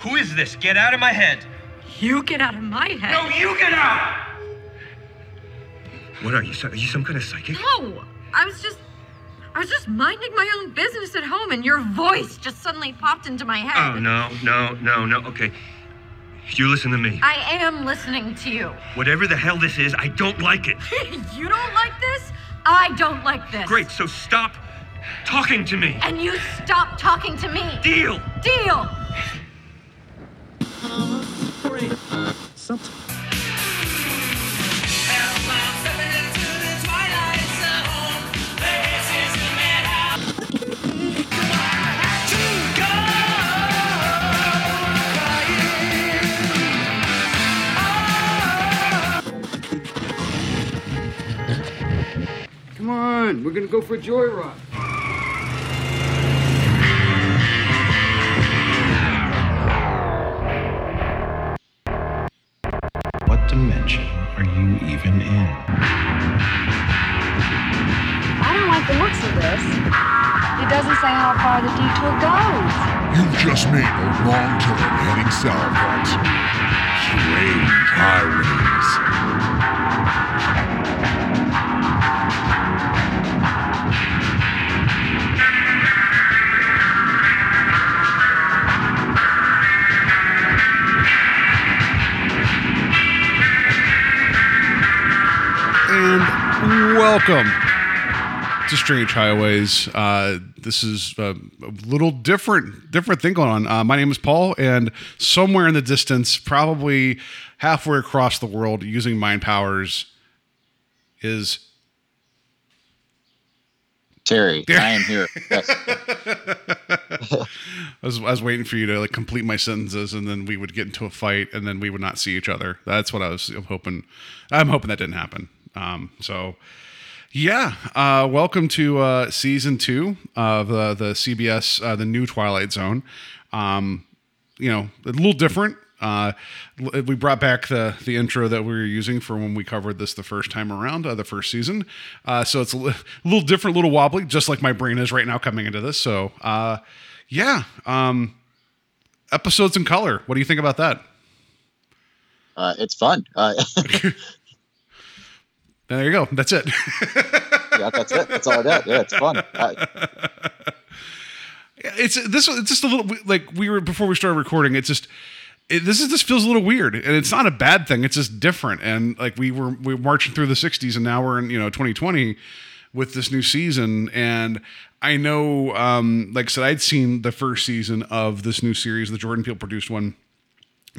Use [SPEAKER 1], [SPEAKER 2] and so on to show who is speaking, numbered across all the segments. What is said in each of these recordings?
[SPEAKER 1] Who is this? Get out of my head.
[SPEAKER 2] You get out of my head.
[SPEAKER 1] No, you get out! What are you? Are you some kind of psychic?
[SPEAKER 2] No, I was just, I was just minding my own business at home, and your voice just suddenly popped into my head.
[SPEAKER 1] Oh, no, no, no, no. Okay. You listen to me.
[SPEAKER 2] I am listening to you.
[SPEAKER 1] Whatever the hell this is, I don't like it.
[SPEAKER 2] you don't like this? I don't like this.
[SPEAKER 1] Great, so stop talking to me.
[SPEAKER 2] And you stop talking to me.
[SPEAKER 1] Deal.
[SPEAKER 2] Deal.
[SPEAKER 3] Come on, we're gonna go for a joyride.
[SPEAKER 4] Just made a wrong turn heading south on strange highways.
[SPEAKER 5] And welcome to Strange Highways. Uh, this is a, a little different, different thing going on. Uh, my name is Paul, and somewhere in the distance, probably halfway across the world, using mind powers, is
[SPEAKER 6] Terry, I am here. Yes.
[SPEAKER 5] I was, I was waiting for you to like complete my sentences, and then we would get into a fight, and then we would not see each other. That's what I was hoping. I'm hoping that didn't happen. Um, so, yeah, uh, welcome to uh, season two of uh, the CBS, uh, the new Twilight Zone. Um, you know, a little different. Uh, we brought back the the intro that we were using for when we covered this the first time around, uh, the first season. Uh, so it's a li- a little different, a little wobbly, just like my brain is right now coming into this. So, uh, yeah, um, episodes in color. What do you think about that?
[SPEAKER 6] Uh, it's fun. Uh,
[SPEAKER 5] There you go. That's it.
[SPEAKER 6] yeah, that's it. That's all I got. Yeah, it's fun. Uh,
[SPEAKER 5] it's this. It's just a little like we were before we started recording. It's just it, this is this feels a little weird, and it's not a bad thing. It's just different, and like we were we were marching through the '60s, and now we're in you know 2020 with this new season, and I know, um, like I said, I'd seen the first season of this new series, the Jordan Peele produced one.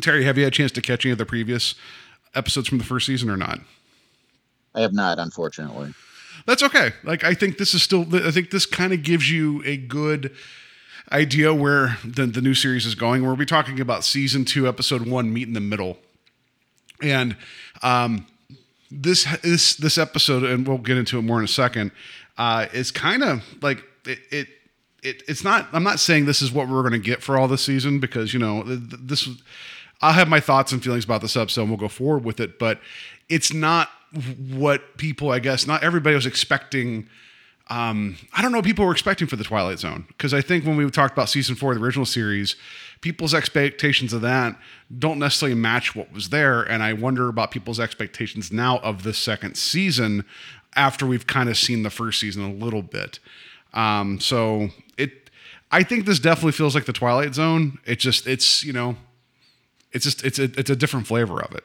[SPEAKER 5] Terry, have you had a chance to catch any of the previous episodes from the first season or not?
[SPEAKER 6] I have not, unfortunately.
[SPEAKER 5] That's okay. Like I think this is still. I think this kind of gives you a good idea where the the new series is going. We'll be talking about season two, episode one, meet in the middle, and um, this this this episode, and we'll get into it more in a second, uh, is kind of like it. it it, it's not. I'm not saying this is what we're going to get for all this season because you know th- th- this. I'll have my thoughts and feelings about this episode, and we'll go forward with it. But it's not what people, I guess, not everybody was expecting. Um, I don't know what people were expecting for the Twilight Zone because I think when we talked about season four of the original series, people's expectations of that don't necessarily match what was there, and I wonder about people's expectations now of the second season after we've kind of seen the first season a little bit. Um, so it, I think this definitely feels like the Twilight Zone. It just, it's you know, it's just it's a it's a different flavor of it.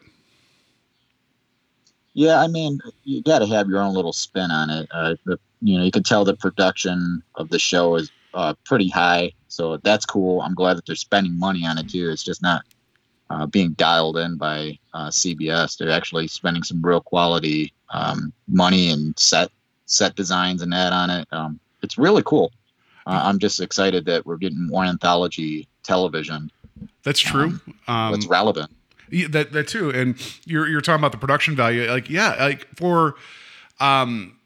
[SPEAKER 6] Yeah, I mean, you got to have your own little spin on it. Uh, the, you know, you can tell the production of the show is uh, pretty high, so that's cool. I'm glad that they're spending money on it too. It's just not uh, being dialed in by uh, CBS. They're actually spending some real quality um, money and set set designs and that on it. Um, it's really cool. Uh, I'm just excited that we're getting more anthology television.
[SPEAKER 5] That's true. Um,
[SPEAKER 6] That's relevant.
[SPEAKER 5] That that too. And you're you're talking about the production value. Like yeah, like for um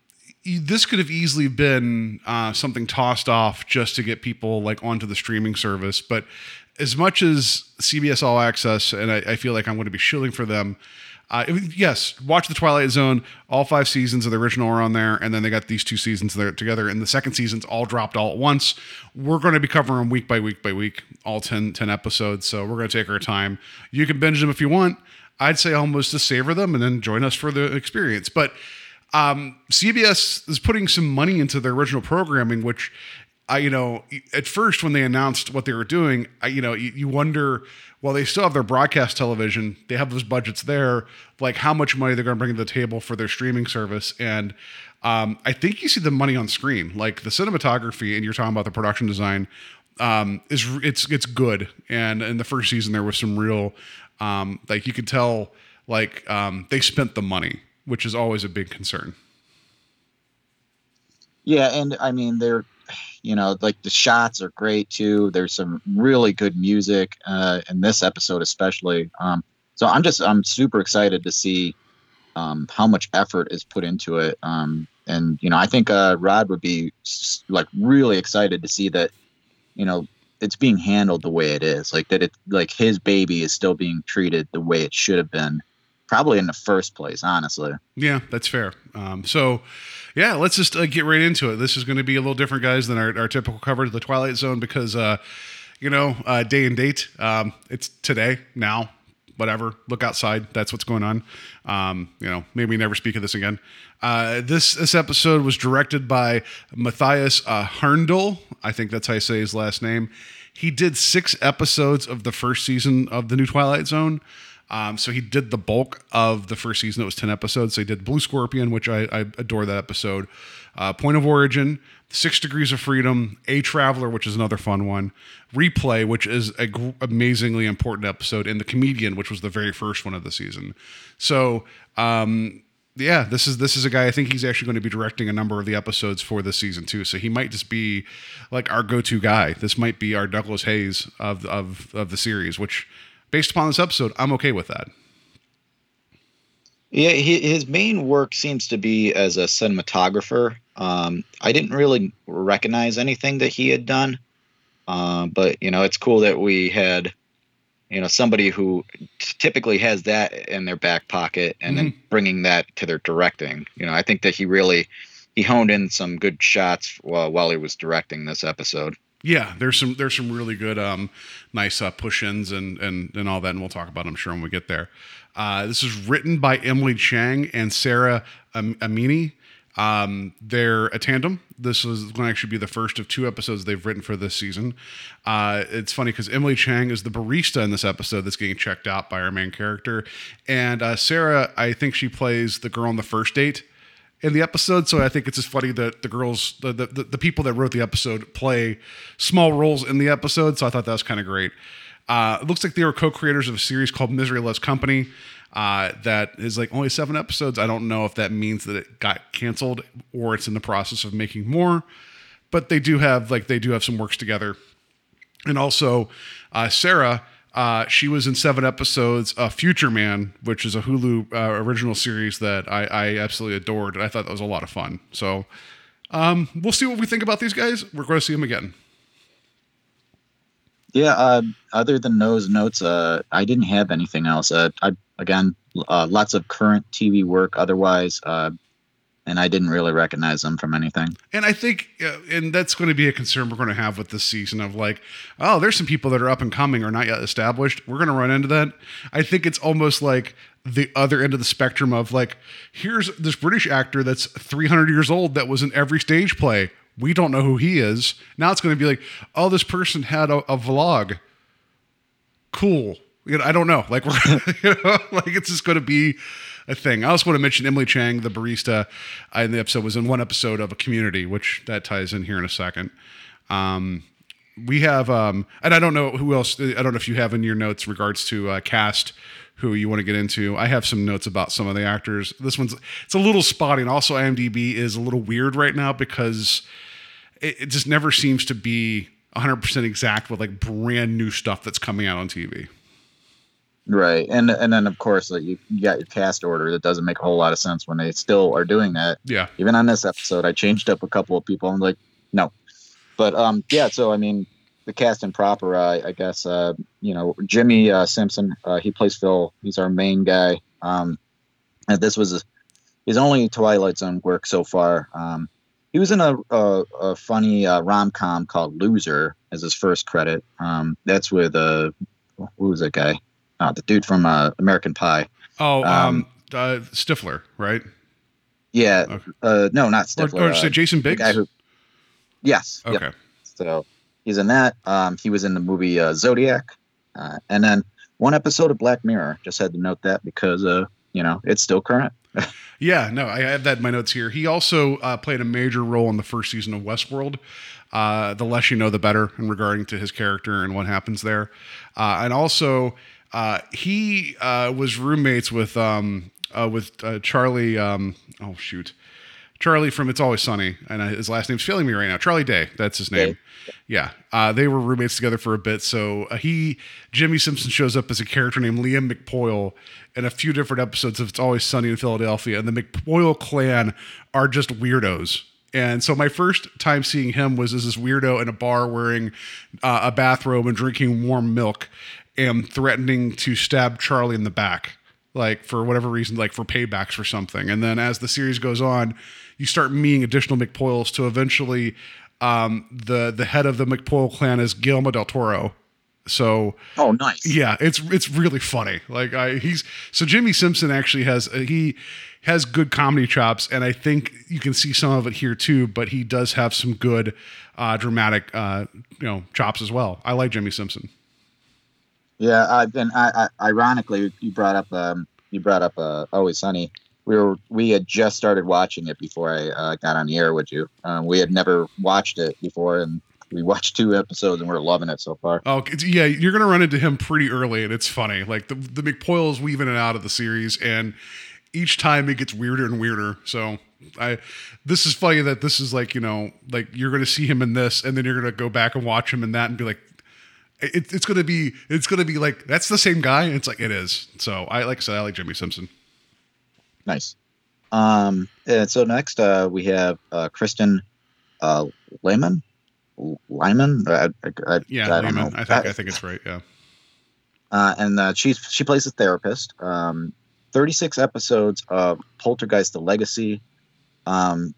[SPEAKER 5] this could have easily been uh, something tossed off just to get people like onto the streaming service. But as much as CBS All Access, and I, I feel like I'm going to be shilling for them, Uh, yes, watch the Twilight Zone. All five seasons of the original are on there, and then they got these two seasons there together. And the second season's all dropped all at once. We're going to be covering them week by week by week, all 10, 10 episodes. So we're going to take our time. You can binge them if you want. I'd say almost to savor them and then join us for the experience. But um, CBS is putting some money into their original programming, which I, you know, at first when they announced what they were doing, I, you know, you, you wonder, well, they still have their broadcast television, they have those budgets there, like how much money they're going to bring to the table for their streaming service. And um, I think you see the money on screen, like the cinematography, and you're talking about the production design. Um, is it's it's good, and in the first season there was some real, um, like you could tell, like um, they spent the money, which is always a big concern.
[SPEAKER 6] Yeah, and I mean they're you know like the shots are great too. There's some really good music uh, in this episode especially. Um, so I'm just I'm super excited to see um, how much effort is put into it. Um, and you know I think uh, Rod would be like really excited to see that you know it's being handled the way it is. Like that it like his baby is still being treated the way it should have been. Probably in the first place, honestly.
[SPEAKER 5] Yeah, that's fair. Um, so, yeah, let's just uh, get right into it. This is going to be a little different, guys, than our, our typical coverage of the Twilight Zone because, uh, you know, uh, day and date. Um, it's today, now, whatever. Look outside. That's what's going on. Um, you know, maybe never speak of this again. Uh, this this episode was directed by Mathias uh, Herndl. I think that's how you say his last name. He did six episodes of the first season of the new Twilight Zone. Um, so he did the bulk of the first season. It was 10 episodes. So he did Blue Scorpion, which I, I adore that episode. Uh, Point of Origin, Six Degrees of Freedom, A Traveler, which is another fun one. Replay, which is a gr- amazingly important episode, and The Comedian, which was the very first one of the season. So, um, yeah, this is this is a guy. I think he's actually going to be directing a number of the episodes for this season too. So he might just be like our go-to guy. This might be our Douglas Heyes of of of the series, which based upon this episode, I'm okay with that.
[SPEAKER 7] Yeah, he, his main work seems to be as a cinematographer. Um, I didn't really recognize anything that he had done, uh, but you know, it's cool that we had, you know, somebody who typically has that in their back pocket and then bringing that to their directing. You know, I think that he really he honed in some good shots while, while he was directing this episode.
[SPEAKER 5] Yeah, there's some there's some really good um nice uh, push-ins and and and all that, and we'll talk about. Them, I'm sure when we get there. Uh, this is written by Emily Chang and Sarah Am- Amini. Um, they're a tandem. This is going to actually be the first of two episodes they've written for this season. Uh, it's funny because Emily Chang is the barista in this episode that's getting checked out by our main character, and uh, Sarah, I think she plays the girl on the first date in the episode. So I think it's just funny that the girls, the, the, the people that wrote the episode play small roles in the episode. So I thought that was kind of great. Uh, it looks like they were co-creators of a series called Misery Loves Company. Uh, that is like only seven episodes. I don't know if that means that it got canceled or it's in the process of making more, but they do have like they do have some works together. And also, uh, Sarah, uh, she was in seven episodes of Future Man, which is a Hulu uh, original series that I, I absolutely adored. I thought that was a lot of fun. So um, we'll see what we think about these guys. We're going to see them again.
[SPEAKER 6] Yeah. Uh, other than those notes, uh, I didn't have anything else. Uh, I again, uh, lots of current TV work. Otherwise, and I didn't really recognize them from anything.
[SPEAKER 5] And I think, uh, and that's going to be a concern we're going to have with this season of like, oh, there's some people that are up and coming or not yet established. We're going to run into that. I think it's almost like the other end of the spectrum of like, here's this British actor that's 300 years old that was in every stage play. We don't know who he is. Now it's going to be like, oh, this person had a, a vlog. Cool. You know, I don't know. Like we're, you know, like it's just going to be a thing. I also want to mention Emily Chang, the barista uh, in the episode, was in one episode of a Community, which that ties in here in a second. Um, we have, um, and I don't know who else. I don't know if you have in your notes regards to uh, cast who you want to get into. I have some notes about some of the actors. This one's it's a little spotty, and also IMDb is a little weird right now because it, it just never seems to be 100% exact with like brand new stuff that's coming out on TV.
[SPEAKER 6] Right, and and then of course like, you, you got your cast order that doesn't make a whole lot of sense when they still are doing that.
[SPEAKER 5] Yeah.
[SPEAKER 6] Even on this episode, I changed up a couple of people. I'm like, no, but um, yeah. So I mean, the cast and proper, uh, I guess, uh, you know, Jimmy uh, Simpson, uh, he plays Phil. He's our main guy. Um, and this was his only Twilight Zone work so far. Um, he was in a, a, a funny uh, rom com called Loser as his first credit. Um, that's with uh, who was that guy? Uh, the dude from uh, American Pie.
[SPEAKER 5] Oh, um,
[SPEAKER 6] Um,
[SPEAKER 5] uh, Stifler, right?
[SPEAKER 6] Yeah,
[SPEAKER 5] Okay.
[SPEAKER 6] uh, no, not Stifler.
[SPEAKER 5] or
[SPEAKER 6] uh,
[SPEAKER 5] say Jason
[SPEAKER 6] the
[SPEAKER 5] Biggs.
[SPEAKER 6] who. Yes. yep.
[SPEAKER 5] okay.
[SPEAKER 6] So he's in that. Um, he was in the movie uh, Zodiac, uh, and then one episode of Black Mirror. Just had to note that because uh, you know it's still current.
[SPEAKER 5] Yeah, no, I have that in my notes here. He also uh, played a major role in the first season of Westworld. Uh, the less you know, the better in regarding to his character and what happens there. Uh, and also, uh, he uh, was roommates with um, uh, with uh, Charlie. Um, oh shoot, Charlie from It's Always Sunny, and uh, his last name's failing me right now. Charlie Day, that's his name.
[SPEAKER 6] Day.
[SPEAKER 5] Yeah, uh, they were roommates together for a bit. So uh, he, Jimmy Simpson, shows up as a character named Liam McPoyle in a few different episodes of It's Always Sunny in Philadelphia, and the McPoyle clan are just weirdos. And so my first time seeing him was as this weirdo in a bar wearing uh, a bathrobe and drinking warm milk, and threatening to stab Charlie in the back like for whatever reason, like for paybacks for something. And then as the series goes on, you start meeting additional McPoyles to eventually um, the the head of the McPoyle clan is Guillermo del Toro. So
[SPEAKER 6] Oh, nice.
[SPEAKER 5] yeah, it's it's really funny. Like I he's so Jimmy Simpson actually has uh, he has good comedy chops, and I think you can see some of it here too. But he does have some good uh, dramatic uh, you know chops as well. I like Jimmy Simpson.
[SPEAKER 6] Yeah, I've been. I, I, ironically, you brought up. Um, you brought up uh, Always Sunny. We were. We had just started watching it before I uh, got on the air with you. Um, we had never watched it before, and we watched two episodes, and we're loving it so far.
[SPEAKER 5] Oh, yeah, you're gonna run into him pretty early, and it's funny. Like the the McPoyle's weaving it out of the series, and each time it gets weirder and weirder. So I, this is funny that this is like you know like you're gonna see him in this, and then you're gonna go back and watch him in that, and be like, it, it's gonna be it's gonna be like that's the same guy. It's like it is. So I like I said, I like Jimmy Simpson.
[SPEAKER 6] Nice. Um, and so next uh, we have uh, Kristen uh, Lehman. Lyman. I, I, I,
[SPEAKER 5] Yeah,
[SPEAKER 6] I don't
[SPEAKER 5] Lehman.
[SPEAKER 6] know.
[SPEAKER 5] I think I think it's right. Yeah.
[SPEAKER 6] uh, and uh, she's she plays a therapist. Um, Thirty six episodes of Poltergeist: The Legacy. Um,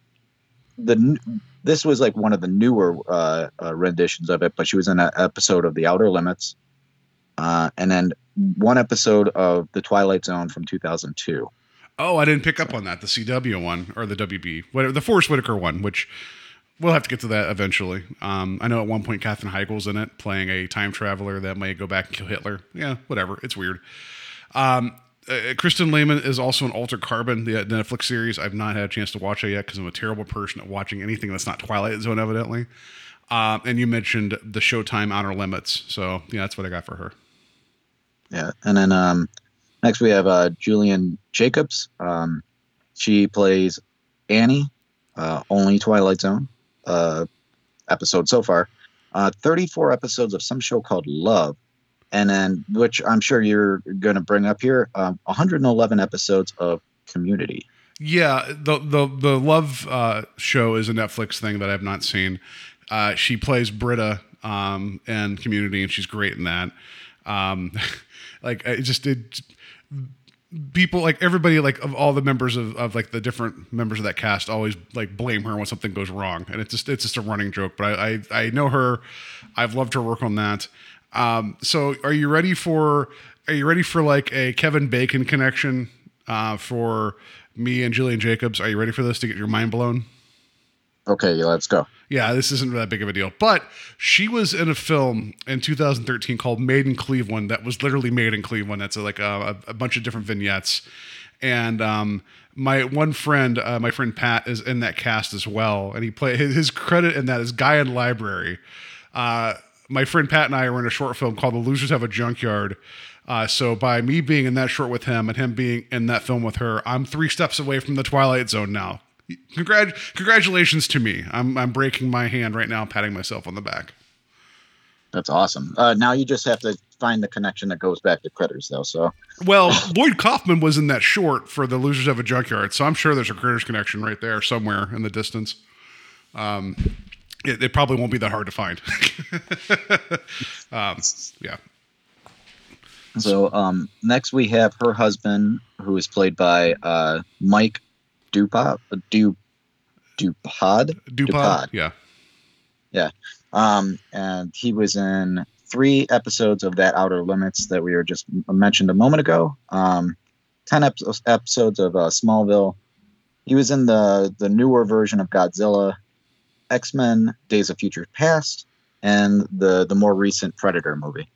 [SPEAKER 6] the this was like one of the newer uh, uh, renditions of it, but she was in an episode of The Outer Limits, uh, and then one episode of The Twilight Zone from two thousand two.
[SPEAKER 5] Oh, I didn't pick up on that. The CW one or the WB, whatever the Forest Whitaker one, which we'll have to get to that eventually. Um, I know at one point Katherine Heigl's in it, playing a time traveler that may go back and kill Hitler. Yeah, whatever. It's weird. Um, uh, Kristen Lehman is also in Altered Carbon, the Netflix series. I've not had a chance to watch it yet because I'm a terrible person at watching anything that's not Twilight Zone, evidently. Um, and you mentioned the Showtime Outer Limits, so yeah, that's what I got for her.
[SPEAKER 6] Yeah, and then um, next we have uh, Gillian Jacobs. Um, she plays Annie, uh, only Twilight Zone uh, episode so far. Uh, 34 episodes of some show called Love, and then which I'm sure you're going to bring up here. Um, 111 episodes of Community.
[SPEAKER 5] Yeah, the the the Love uh, show is a Netflix thing that I've not seen. Uh, she plays Britta um, in Community, and she's great in that. Um, like it just it, people like everybody like of all the members of, of like the different members of that cast always like blame her when something goes wrong, and it's just it's just a running joke. But I I, I know her. I've loved her work on that. Um, so are you ready for are you ready for like a Kevin Bacon connection uh, for me and Gillian Jacobs? Are you ready for this to get your mind blown?
[SPEAKER 6] Okay, yeah, let's go.
[SPEAKER 5] Yeah, this isn't that big of a deal. But she was in a film in 2013 called Made in Cleveland that was literally made in Cleveland. That's like a, a bunch of different vignettes. And um, my one friend, uh, my friend Pat, is in that cast as well. And he played his, his credit in that is Guy in Library. Uh, my friend Pat and I were in a short film called The Losers Have a Junkyard. Uh, so by me being in that short with him and him being in that film with her, I'm three steps away from the Twilight Zone now. Congrat- congratulations to me. I'm I'm breaking my hand right now, patting myself on the back.
[SPEAKER 6] That's awesome. Uh, now you just have to find the connection that goes back to Critters, though. So
[SPEAKER 5] Well, Lloyd Kaufman was in that short for the Losers Have a Junkyard, so I'm sure there's a Critters connection right there somewhere in the distance. Um, it, it probably won't be that hard to find. um, yeah.
[SPEAKER 6] So um, next we have her husband, who is played by uh, Mike Dupont. Du, Dopud.
[SPEAKER 5] Dupont. Yeah. Yeah.
[SPEAKER 6] Um, and he was in three episodes of that Outer Limits that we were just mentioned a moment ago. Um, ten ep- episodes of uh, Smallville. He was in the the newer version of Godzilla, X Men: Days of Future Past, and the the more recent Predator movie.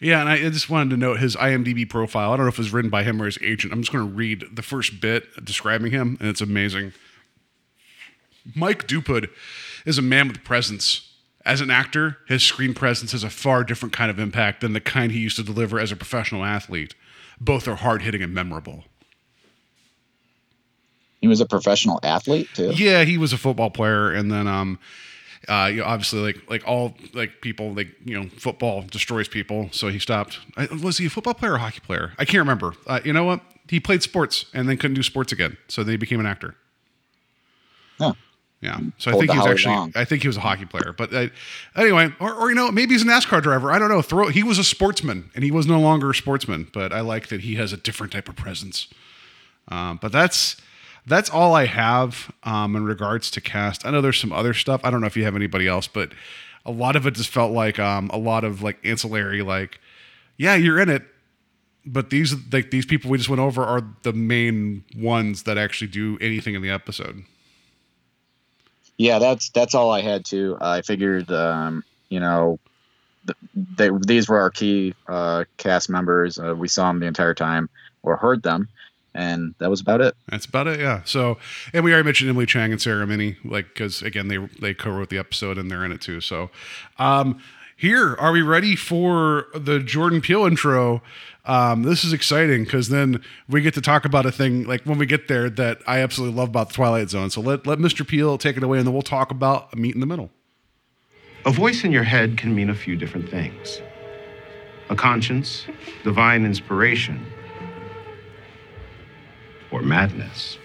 [SPEAKER 5] Yeah, and I I just wanted to note his IMDb profile. I don't know if it was written by him or his agent. I'm just going to read the first bit describing him, and it's amazing. Mike Dopud is a man with presence. As an actor, his screen presence has a far different kind of impact than the kind he used to deliver as a professional athlete. Both are hard hitting and memorable.
[SPEAKER 6] He was a professional athlete too.
[SPEAKER 5] Yeah, he was a football player, and then um, uh, you know, obviously like like all like people like you know football destroys people, so he stopped. I, was he a football player or a hockey player? I can't remember. Uh, you know what? He played sports and then couldn't do sports again, so then he became an actor.
[SPEAKER 6] Huh.
[SPEAKER 5] Yeah, so I think he was actually.
[SPEAKER 6] Long.
[SPEAKER 5] I think he was a hockey player, but uh, anyway, or, or you know, maybe he's a NASCAR driver. I don't know. Throw. He was a sportsman, and he was no longer a sportsman. But I like that he has a different type of presence. Um, but that's that's all I have um, in regards to cast. I know there's some other stuff. I don't know if you have anybody else, but a lot of it just felt like um, a lot of like ancillary, like yeah, you're in it, but these like these people we just went over are the main ones that actually do anything in the episode.
[SPEAKER 6] Yeah, that's that's all I had to. I figured, um, you know, th- they, these were our key uh, cast members. Uh, we saw them the entire time or heard them, and that was about it.
[SPEAKER 5] That's about it. Yeah. So, and we already mentioned Emily Chang and Sarah Amini, like, because again, they they co-wrote the episode and they're in it too. So, um, here are we ready for the Jordan Peele intro? Um, this is exciting because then we get to talk about a thing like when we get there that I absolutely love about the Twilight Zone. So let let Mr. Peele take it away, and then we'll talk about a meet in the middle.
[SPEAKER 8] A voice in your head can mean a few different things a conscience, divine inspiration, or madness.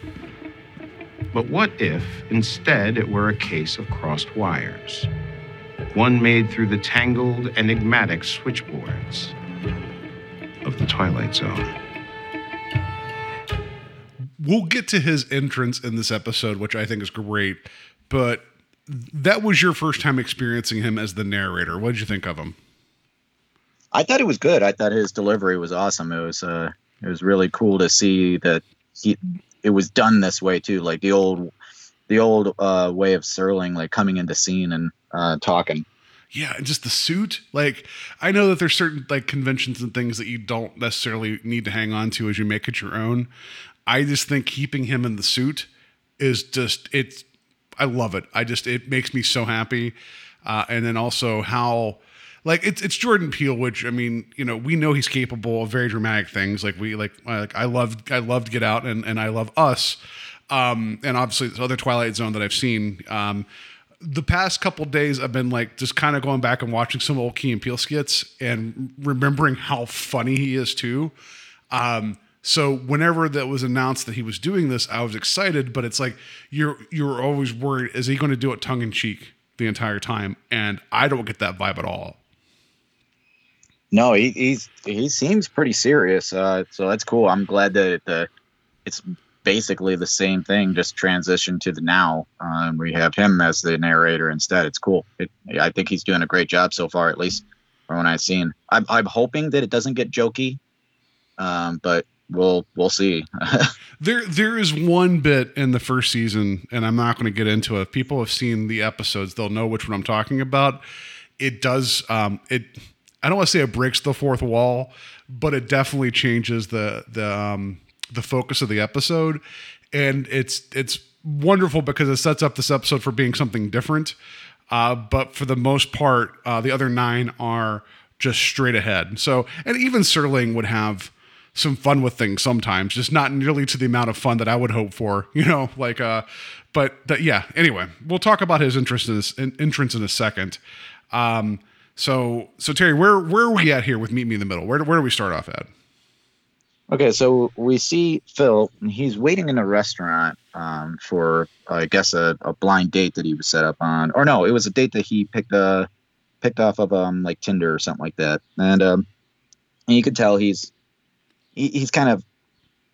[SPEAKER 8] But what if instead it were a case of crossed wires? One made through the tangled, enigmatic switchboards of the Twilight Zone.
[SPEAKER 5] We'll get to his entrance in this episode, which I think is great. But that was your first time experiencing him as the narrator. What did you think of him?
[SPEAKER 6] I thought it was good. I thought his delivery was awesome. It was uh, it was really cool to see that he it was done this way too, like the old the old uh, way of Serling, like coming into scene and uh, talking.
[SPEAKER 5] Yeah, and just the suit. Like, I know that there's certain like conventions and things that you don't necessarily need to hang on to as you make it your own. I just think keeping him in the suit is just it's. I love it. I just it makes me so happy, uh, and then also how. Like it's it's Jordan Peele, which I mean, you know, we know he's capable of very dramatic things. Like we like like I loved I loved to Get Out and and I love Us, um, and obviously this other Twilight Zone that I've seen. Um, the past couple days I've been like just kind of going back and watching some old Key and Peele skits and remembering how funny he is too. Um, so whenever that was announced that he was doing this, I was excited, but it's like you're you're always worried, is he going to do it tongue in cheek the entire time? And I don't get that vibe at all.
[SPEAKER 6] No, he, he's he seems pretty serious. Uh, so that's cool. I'm glad that the it's basically the same thing, just transition to the now. Um, we have him as the narrator instead. It's cool. It, I think he's doing a great job so far, at least from what I've seen. I'm, I'm hoping that it doesn't get jokey, um, but we'll we'll see.
[SPEAKER 5] There, there is one bit in the first season, and I'm not going to get into it. If people have seen the episodes, they'll know which one I'm talking about. It does, um, it. I don't want to say it breaks the fourth wall, but it definitely changes the the um, the focus of the episode, and it's it's wonderful because it sets up this episode for being something different. Uh, but for the most part, uh, the other nine are just straight ahead. So, and even Serling would have some fun with things sometimes, just not nearly to the amount of fun that I would hope for, you know, like, uh, but that, yeah, anyway, we'll talk about his interest in this in, entrance in a second. Um, so, so Terry, where, where are we at here with Meet Me in the Middle? Where, where do we start off at?
[SPEAKER 6] Okay, so we see Phil. and He's waiting in a restaurant um, for, I guess, a, a blind date that he was set up on, or no, it was a date that he picked uh picked off of um like Tinder or something like that. And um, and you could tell he's he, he's kind of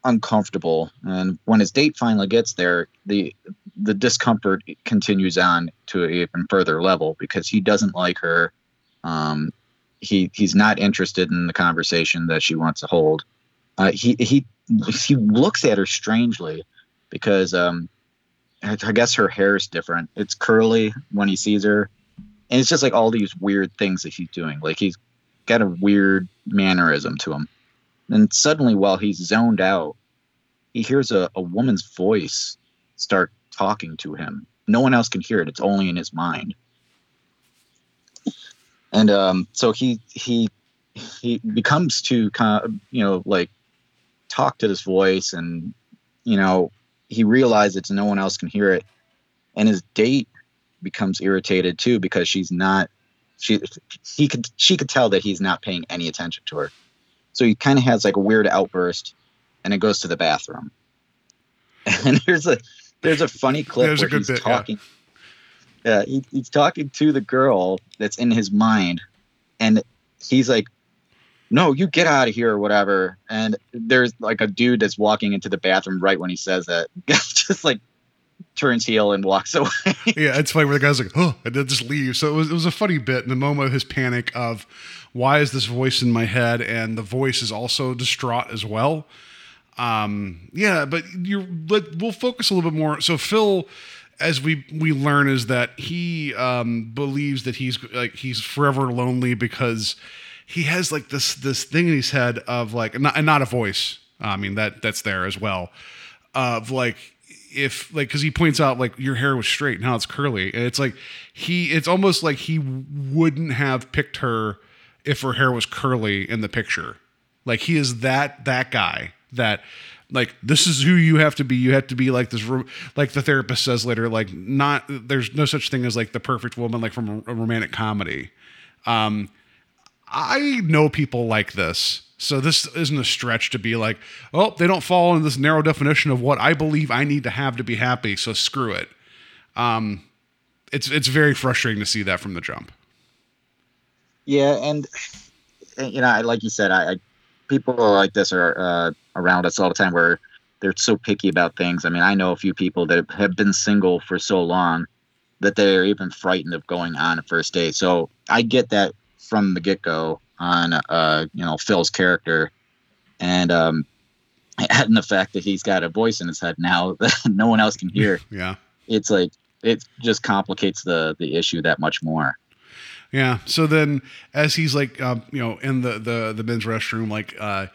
[SPEAKER 6] uncomfortable. And when his date finally gets there, the the discomfort continues on to an even further level because he doesn't like her. Um, he he's not interested in the conversation that she wants to hold. Uh, he he he looks at her strangely because um, I I guess her hair is different. It's curly when he sees her, and it's just like all these weird things that he's doing. Like he's got a weird mannerism to him. And suddenly, while he's zoned out, he hears a, a woman's voice start talking to him. No one else can hear it. It's only in his mind. And um, so he he he becomes to kind of you know like talk to this voice, and you know he realizes no one else can hear it, and his date becomes irritated too because she's not she he could she could tell that he's not paying any attention to her. So he kind of has like a weird outburst, and it goes to the bathroom. And there's a there's a funny clip
[SPEAKER 5] There's a
[SPEAKER 6] where
[SPEAKER 5] good
[SPEAKER 6] he's
[SPEAKER 5] bit,
[SPEAKER 6] talking. Yeah, he, he's talking to the girl that's in his mind, and he's like, "No, you get out of here" or whatever. And there's like a dude that's walking into the bathroom right when he says that, just like turns heel and walks away.
[SPEAKER 5] yeah, it's funny where the guy's like, "Oh," and just leave. So it was it was a funny bit in the moment of his panic of why is this voice in my head, and the voice is also distraught as well. Um, yeah, but you're let we'll focus a little bit more. So Phil, as we we learn, is that he um, believes that he's like he's forever lonely because he has like this this thing in his head of like not, and not a voice. I mean that that's there as well of like if like because he points out like your hair was straight now it's curly and it's like he it's almost like he wouldn't have picked her if her hair was curly in the picture like he is that that guy that like this is who you have to be you have to be like this like the therapist says later like not there's no such thing as like the perfect woman like from a, romantic comedy um I know people like this. So this isn't a stretch to be like, oh, they don't fall in this narrow definition of what I believe I need to have to be happy. So screw it. Um, it's it's very frustrating to see that from the jump.
[SPEAKER 6] Yeah, and you know, like you said, I, I people like this are uh, around us all the time where they're so picky about things. I mean, I know a few people that have been single for so long that they're even frightened of going on a first date. So I get that from the get go on, uh, you know, Phil's character, and um, adding the fact that he's got a voice in his head now that no one else can hear.
[SPEAKER 5] Yeah.
[SPEAKER 6] It's like it just complicates the the issue that much more.
[SPEAKER 5] Yeah. So then, as he's like, um, you know, in the the the men's restroom, like uh,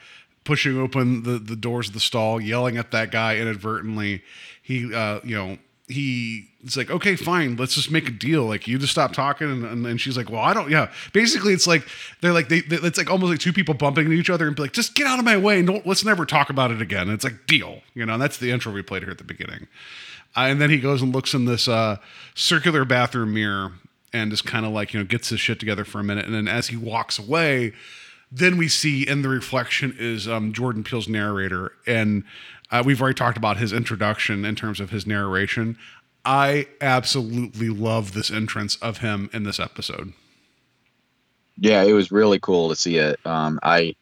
[SPEAKER 5] pushing open the the doors of the stall, yelling at that guy inadvertently, he, uh, you know, he it's like, okay, fine, let's just make a deal. Like, you just stop talking, and, and, and she's like, well, I don't. Yeah. Basically, it's like they're like they, they it's like almost like two people bumping into each other and be like, just get out of my way don't let's never talk about it again. And it's like deal, you know. And that's the intro we played here at the beginning. Uh, and then he goes and looks in this uh, circular bathroom mirror and just kind of like you know gets his shit together for a minute and then as he walks away then we see in the reflection is um, jordan peele's narrator and uh, we've already talked about his introduction in terms of his narration i absolutely love this entrance of him in this episode
[SPEAKER 6] Yeah, it was really cool to see it. Um, I,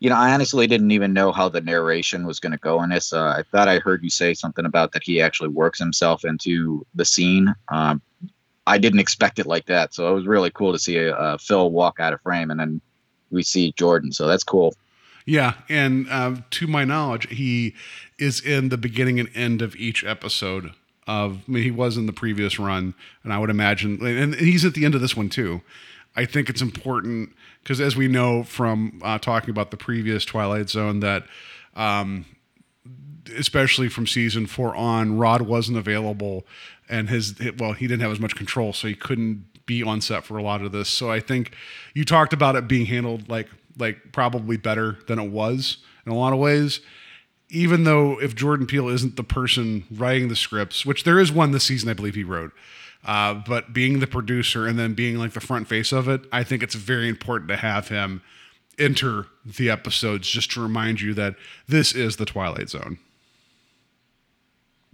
[SPEAKER 6] you know, I honestly didn't even know how the narration was going to go in this. Uh, I thought I heard you say something about that he actually works himself into the scene. Um, I didn't expect it like that, so it was really cool to see uh, Phil walk out of frame, and then we see Jordan. So that's cool.
[SPEAKER 5] Yeah, and uh, to my knowledge, he is in the beginning and end of each episode. Of I mean, he was in the previous run, and I would imagine, and he's at the end of this one too. I think it's important because, as we know from uh, talking about the previous Twilight Zone, that um, especially from season four on, Rod wasn't available, and his well, he didn't have as much control, so he couldn't be on set for a lot of this. So I think you talked about it being handled like like probably better than it was in a lot of ways. Even though if Jordan Peele isn't the person writing the scripts, which there is one this season I believe he wrote, uh, but being the producer and then being like the front face of it, I think it's very important to have him enter the episodes just to remind you that this is the Twilight Zone.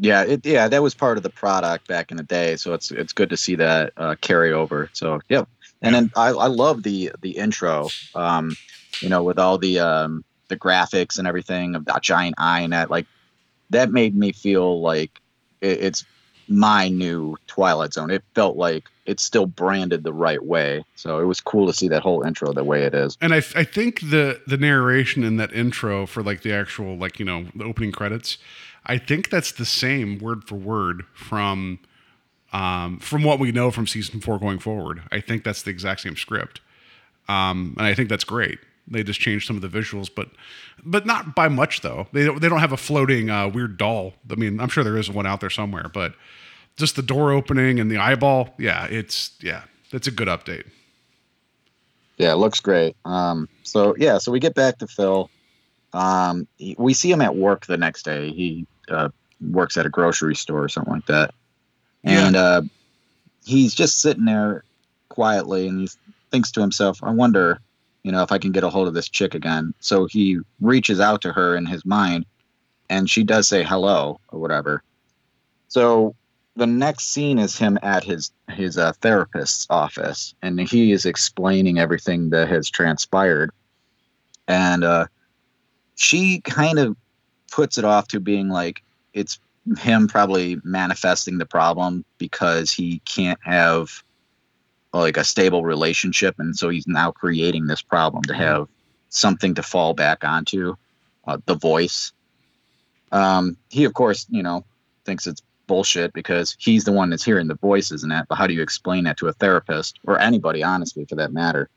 [SPEAKER 6] Yeah, it, yeah, that was part of the product back in the day. So it's it's good to see that uh, carry over. So yeah, and then I, I love the the intro. Um, you know, with all the um, the graphics and everything of that giant eye and that, like, that made me feel like it, it's my new Twilight Zone. It felt like it's still branded the right way. So it was cool to see that whole intro the way it is.
[SPEAKER 5] And I, I think the the narration in that intro for like the actual like you know the opening credits, I think that's the same word for word from um, from what we know from season four going forward. I think that's the exact same script, um, and I think that's great. They just changed some of the visuals, but but not by much though. They don't, they don't have a floating uh, weird doll. I mean, I'm sure there is one out there somewhere, but just the door opening and the eyeball. Yeah, it's yeah, it's a good update.
[SPEAKER 6] Yeah, it looks great. Um, so yeah, so we get back to Phil. Um, he- we see him at work the next day. He uh, works at a grocery store or something like that, and uh, he's just sitting there quietly, and he thinks to himself, "I wonder, you know, if I can get a hold of this chick again." So he reaches out to her in his mind, and she does say hello or whatever. So the next scene is him at his his uh, therapist's office, and he is explaining everything that has transpired, and uh, she kind of puts it off to being like it's him probably manifesting the problem because he can't have like a stable relationship, and so he's now creating this problem to have something to fall back onto, uh, the voice. Um, he of course, you know, thinks it's bullshit because he's the one that's hearing the voices and that. But how do you explain that to a therapist or anybody, honestly, for that matter?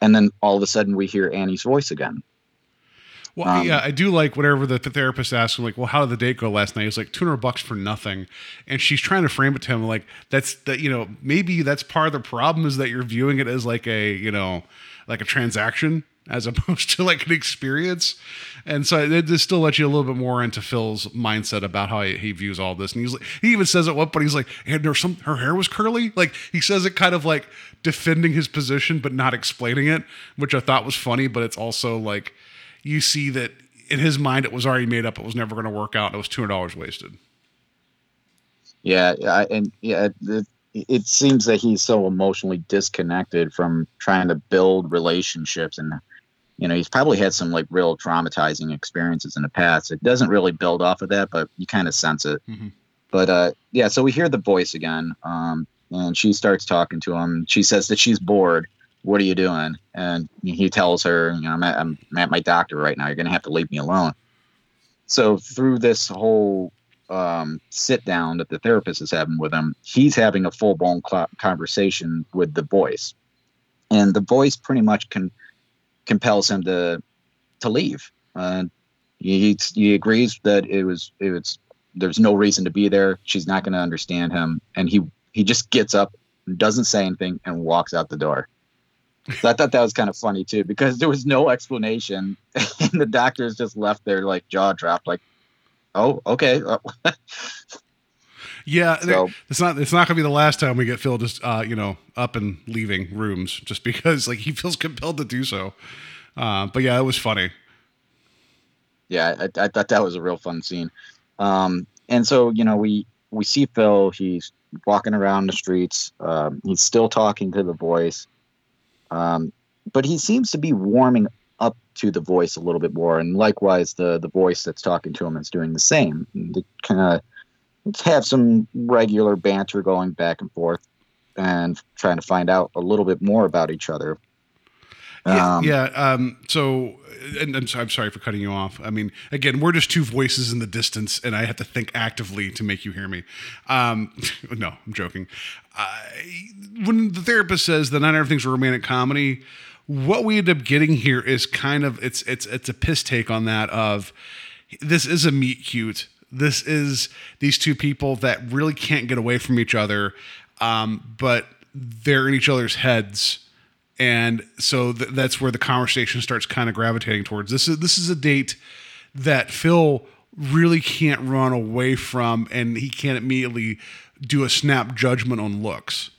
[SPEAKER 6] And then all of a sudden we hear Annie's voice again.
[SPEAKER 5] Well,
[SPEAKER 6] Um,
[SPEAKER 5] yeah, I do like whatever the, the therapist asks him, like, well, how did the date go last night? He's like, 200 bucks for nothing. And she's trying to frame it to him like, that's that, you know, maybe that's part of the problem is that you're viewing it as like a, you know, like a transaction as opposed to like an experience. And so it just still lets you a little bit more into Phil's mindset about how he, he views all this. And he's like, he even says at one point, he's like, and there's some, her hair was curly. Like he says it kind of like defending his position, but not explaining it, which I thought was funny, but it's also like, you see that in his mind it was already made up. It was never going to work out. It was two hundred dollars wasted.
[SPEAKER 6] Yeah, I- and yeah, it, it seems that he's so emotionally disconnected from trying to build relationships, and you know, he's probably had some like real traumatizing experiences in the past. It doesn't really build off of that, but you kind of sense it.
[SPEAKER 5] Mhm.
[SPEAKER 6] But uh, yeah, so we hear the voice again, um, and she starts talking to him. She says that she's bored. What are you doing? And he tells her, you know, I'm at, I'm at my doctor right now. You're gonna have to leave me alone. So through this whole um, sit down that the therapist is having with him, he's having a full blown cl- conversation with the voice, and the voice pretty much compels him to to leave. Uh, he he agrees that it was it was there's no reason to be there. She's not going to understand him, and he he just gets up, doesn't say anything, and walks out the door. So I thought that was kind of funny too because there was no explanation, and the doctor's just left there like jaw dropped, like, "Oh, okay."
[SPEAKER 5] Yeah,
[SPEAKER 6] So-
[SPEAKER 5] it's not. It's not going to be the last time we get Phil just uh, you know up and leaving rooms just because like he feels compelled to do so. Uh, but yeah, it was funny.
[SPEAKER 6] yeah, I, I thought that was a real fun scene. Um, and so you know, we we see Phil. He's walking around the streets. Um, he's still talking to the voice, um, but he seems to be warming up to the voice a little bit more. And likewise, the the voice that's talking to him is doing the same. They kind of have some regular banter going back and forth, and trying to find out a little bit more about each other.
[SPEAKER 5] Yeah,
[SPEAKER 6] Um,
[SPEAKER 5] yeah. Um, so, and, and so I'm sorry for cutting you off. I mean, again, we're just two voices in the distance, and I have to think actively to make you hear me. Um, no, I'm joking. I, when the therapist says that not everything's a romantic comedy, what we end up getting here is kind of it's it's it's a piss take on that of this is a meet cute. This is these two people that really can't get away from each other, um, but they're in each other's heads and so th- that's where the conversation starts kind of gravitating towards this is this is a date that Phil really can't run away from and he can't immediately do a snap judgment on looks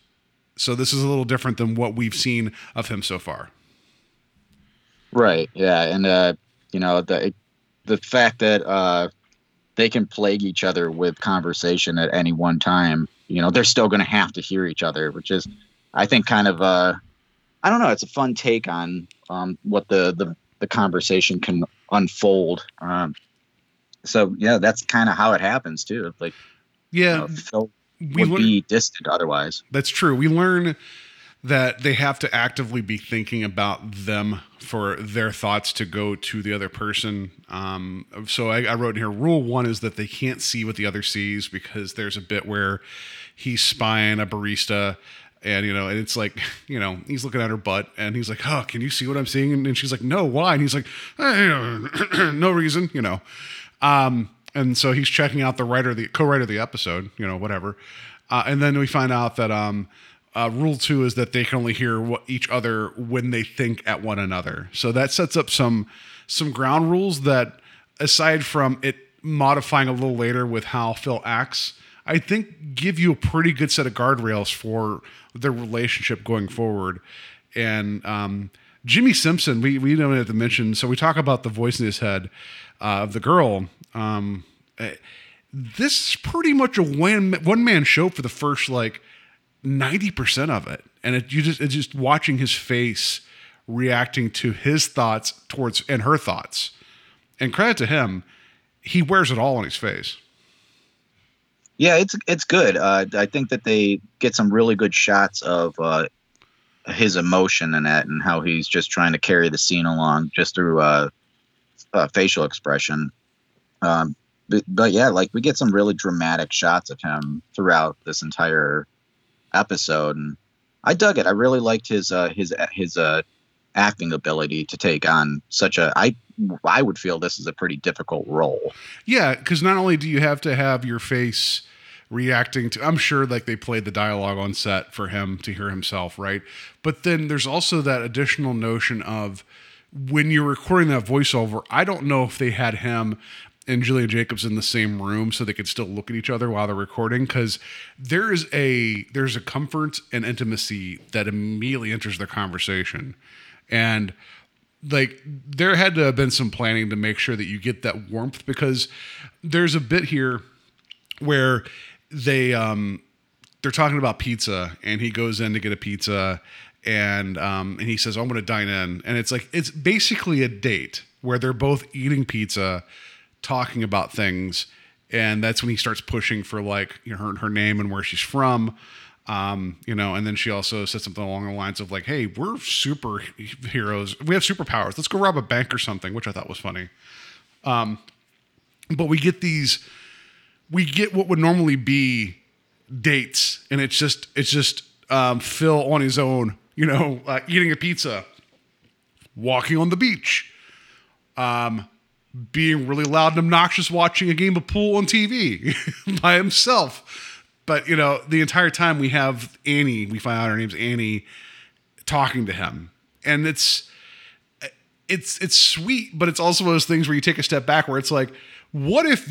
[SPEAKER 5] so this is a little different than what we've seen of him so far
[SPEAKER 6] Right. Yeah, and uh, you know the the fact that uh, they can plague each other with conversation at any one time. You know, they're still going to have to hear each other, which is, I think, kind of uh, I don't know. It's a fun take on um, what the, the the conversation can unfold. Um, so yeah, that's kind of how it happens too. Like
[SPEAKER 5] Yeah,
[SPEAKER 6] uh, Phil
[SPEAKER 5] we
[SPEAKER 6] would
[SPEAKER 5] lear-
[SPEAKER 6] be distant otherwise.
[SPEAKER 5] That's true. We learn that they have to actively be thinking about them for their thoughts to go to the other person. Um, so I, I wrote in here rule one is that they can't see what the other sees because there's a bit where he's spying a barista. And you know, and it's like, you know, he's looking at her butt, and he's like, "Oh, can you see what I'm seeing?" And, and she's like, "No, why?" And he's like, "Eh, "No reason," you know. Um, and so he's checking out the writer, the co-writer of the episode, you know, whatever. Uh, and then we find out that um, uh, rule two is that they can only hear what each other when they think at one another. So that sets up some some ground rules that, aside from it modifying a little later with how Phil acts, I think give you a pretty good set of guardrails for their relationship going forward. And um, Jimmi Simpson, we we don't have to mention. So we talk about the voice in his head uh, of the girl. Um, eh, this is pretty much a one one man show for the first like ninety percent of it, and it you just it's just watching his face reacting to his thoughts towards and her thoughts. And credit to him, he wears it all on his face.
[SPEAKER 6] Yeah, it's it's good. Uh, I think that they get some really good shots of uh, his emotion in that, and how he's just trying to carry the scene along just through uh, uh, facial expression. Um, but, but yeah, like we get some really dramatic shots of him throughout this entire episode, and I dug it. I really liked his uh, his his uh, acting ability to take on such a. I I would feel this is a pretty difficult role.
[SPEAKER 5] Yeah, because not only do you have to have your face reacting to, I'm sure like they played the dialogue on set for him to hear himself, right? But then there's also that additional notion of when you're recording that voiceover, I don't know if they had him and Julia Jacobs in the same room so they could still look at each other while they're recording because there is a there's a comfort and intimacy that immediately enters their conversation and like there had to have been some planning to make sure that you get that warmth because there's a bit here where they um they're talking about pizza and he goes in to get a pizza and um and he says I'm going to dine in. And it's like it's basically a date where they're both eating pizza talking about things and that's when he starts pushing for like you know, her her name and where she's from um, you know, and then she also said something along the lines of like, "Hey, we're superheroes. We have superpowers. Let's go rob a bank or something," which I thought was funny. Um, but we get these, we get what would normally be dates, and it's just it's just um, Phil on his own, you know, uh, eating a pizza, walking on the beach, um, being really loud and obnoxious, watching a game of pool on TV by himself. But you know, the entire time we have Annie, we find out her name's Annie, talking to him, and it's it's it's sweet, but it's also one of those things where you take a step back, where it's like, what if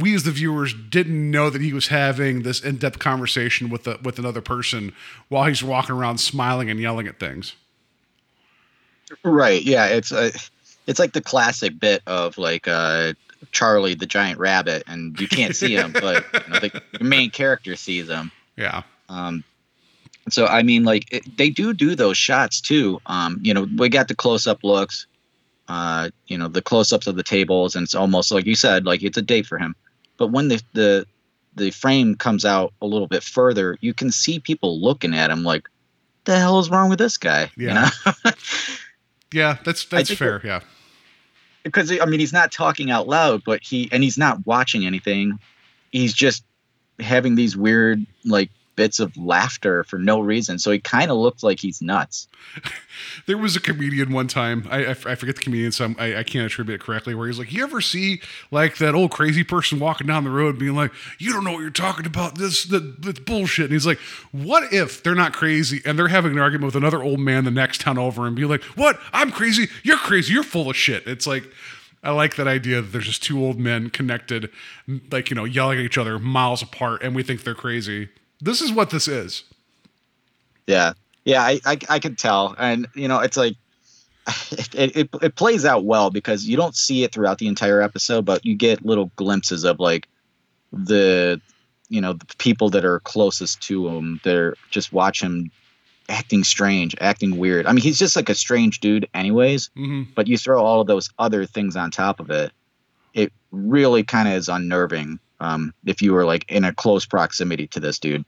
[SPEAKER 5] we as the viewers didn't know that he was having this in-depth conversation with a, with another person while he's walking around smiling and yelling at things?
[SPEAKER 6] Right. Yeah. It's a, it's like the classic bit of like uh, Charlie the giant rabbit, and you can't see him, but you know, the, the main character sees him.
[SPEAKER 5] Yeah.
[SPEAKER 6] Um, so I mean, like it, they do do those shots too. Um, you know, we got the close-up looks. Uh, you know, the close-ups of the tables, and it's almost like you said, like it's a date for him. But when the the the frame comes out a little bit further, you can see people looking at him like, "The hell is wrong with this guy?"
[SPEAKER 5] Yeah.
[SPEAKER 6] You know.
[SPEAKER 5] Yeah, that's that's fair. Yeah.
[SPEAKER 6] Because I mean he's not talking out loud, but he and he's not watching anything. He's just having these weird like bits of laughter for no reason. So he kind of looks like he's nuts.
[SPEAKER 5] There was a comedian one time. I forget the comedian, so I, I can't attribute it correctly. Where he's like, "You ever see like that old crazy person walking down the road, being like, you don't know what you're talking about. This that that's bullshit." And he's like, "What if they're not crazy and they're having an argument with another old man the next town over and be like, what? I'm crazy. You're crazy. You're full of shit." It's like. I like that idea that there's just two old men connected, like, you know, yelling at each other miles apart, and we think they're crazy. This is what this is.
[SPEAKER 6] Yeah, yeah, I I, I could tell, and you know it's like. It, it, it plays out well because you don't see it throughout the entire episode, but you get little glimpses of like the, you know, the people that are closest to him. They're just watch him acting strange, acting weird. I mean, he's just like a strange dude, anyways.
[SPEAKER 5] hmm
[SPEAKER 6] But you throw all of those other things on top of it, it really kind of is unnerving. Um, if you were like in a close proximity to this dude.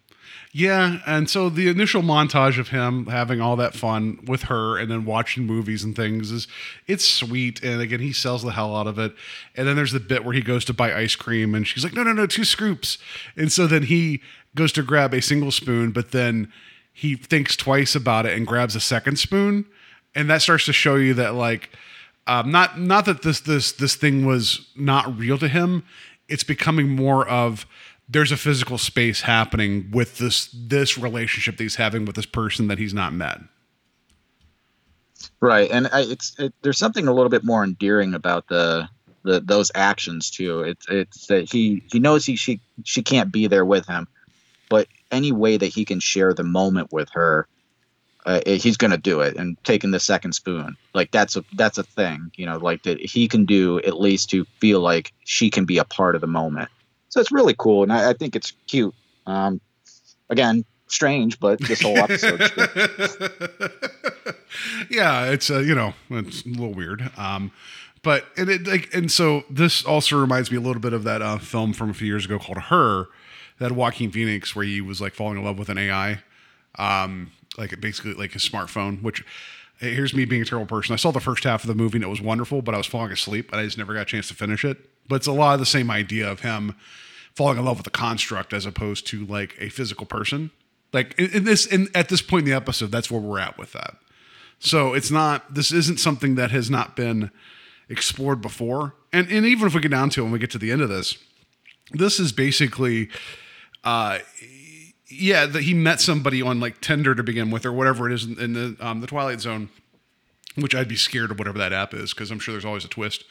[SPEAKER 5] Yeah, and so the initial montage of him having all that fun with her and then watching movies and things is it's sweet and again he sells the hell out of it. And then there's the bit where he goes to buy ice cream and she's like, "No, no, no, two scoops." And so then he goes to grab a single spoon, but then he thinks twice about it and grabs a second spoon, and that starts to show you that like um, not not that this this this thing was not real to him. It's becoming more of there's a physical space happening with this this relationship that he's having with this person that he's not met.
[SPEAKER 6] Right, and I, it's it, there's something a little bit more endearing about the the those actions too. It's it's that he he knows he she she can't be there with him, but any way that he can share the moment with her, uh, he's gonna do it. And taking the second spoon, like that's a that's a thing, you know, like that he can do at least to feel like she can be a part of the moment. So it's really cool, and I, I think it's cute. Um, again, strange, but this whole episode.
[SPEAKER 5] yeah, it's uh, you know it's a little weird. Um, but and it like and so this also reminds me a little bit of that uh, film from a few years ago called Her, that Joaquin Phoenix where he was like falling in love with an AI, um, like basically like his smartphone. Which hey, here's me being a terrible person. I saw the first half of the movie and it was wonderful, but I was falling asleep and I just never got a chance to finish it. But it's a lot of the same idea of him falling in love with a construct as opposed to like a physical person. Like in this, in at this point in the episode, that's where we're at with that. So it's not. This isn't something that has not been explored before. And and even if we get down to it when we get to the end of this, this is basically, uh, yeah, that he met somebody on like Tinder to begin with or whatever it is in, in the um, the Twilight Zone, which I'd be scared of whatever that app is because I'm sure there's always a twist.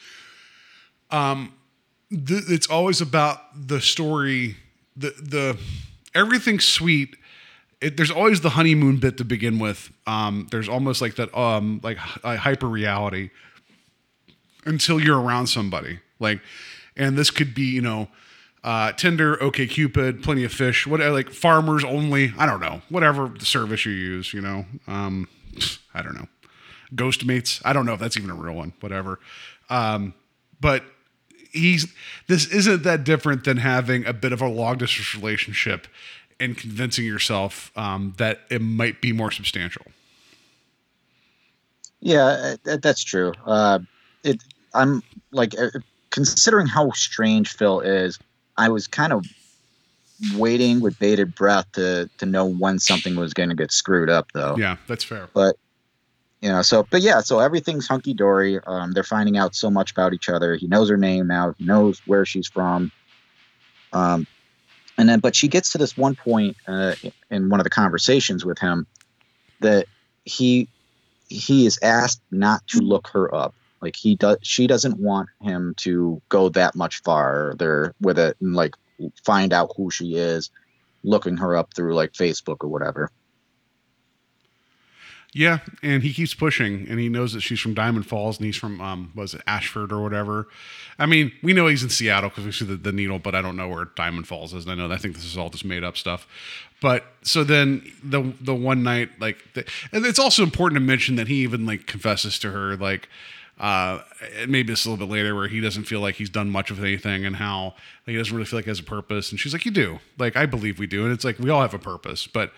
[SPEAKER 5] Um, th- it's always about the story, the the everything's sweet. It, there's always the honeymoon bit to begin with. Um, there's almost like that, um, like hyper reality until you're around somebody. Like, and this could be, you know, uh, Tinder, OK Cupid, Plenty of Fish, what like farmers only. I don't know, whatever the service you use, you know. Um, I don't know, Ghost Mates. I don't know if that's even a real one. Whatever. Um, but he's this isn't that different than having a bit of a long distance relationship and convincing yourself um, that it might be more substantial.
[SPEAKER 6] Yeah, that's true. Uh, it. I'm like uh, considering how strange Phil is. I was kind of waiting with bated breath to to know when something was going to get screwed up, though.
[SPEAKER 5] Yeah, that's fair.
[SPEAKER 6] But you know, so but yeah, so everything's hunky dory. Um, they're finding out so much about each other. He knows her name now. He knows where she's from. Um, and then, but she gets to this one point uh, in one of the conversations with him that he he is asked not to look her up. Like he does, she doesn't want him to go that much farther with it and like find out who she is, looking her up through like Facebook or whatever.
[SPEAKER 5] Yeah, and he keeps pushing, and he knows that she's from Diamond Falls, and he's from um, was it Ashford or whatever. I mean, we know he's in Seattle because we see the, the needle, but I don't know where Diamond Falls is. And I know I think this is all just made up stuff. But so then the the one night, like, the, and it's also important to mention that he even like confesses to her, like, uh, maybe it's a little bit later where he doesn't feel like he's done much of anything, and how like, he doesn't really feel like he has a purpose. And she's like, "You do." Like, I believe we do, and it's like we all have a purpose, but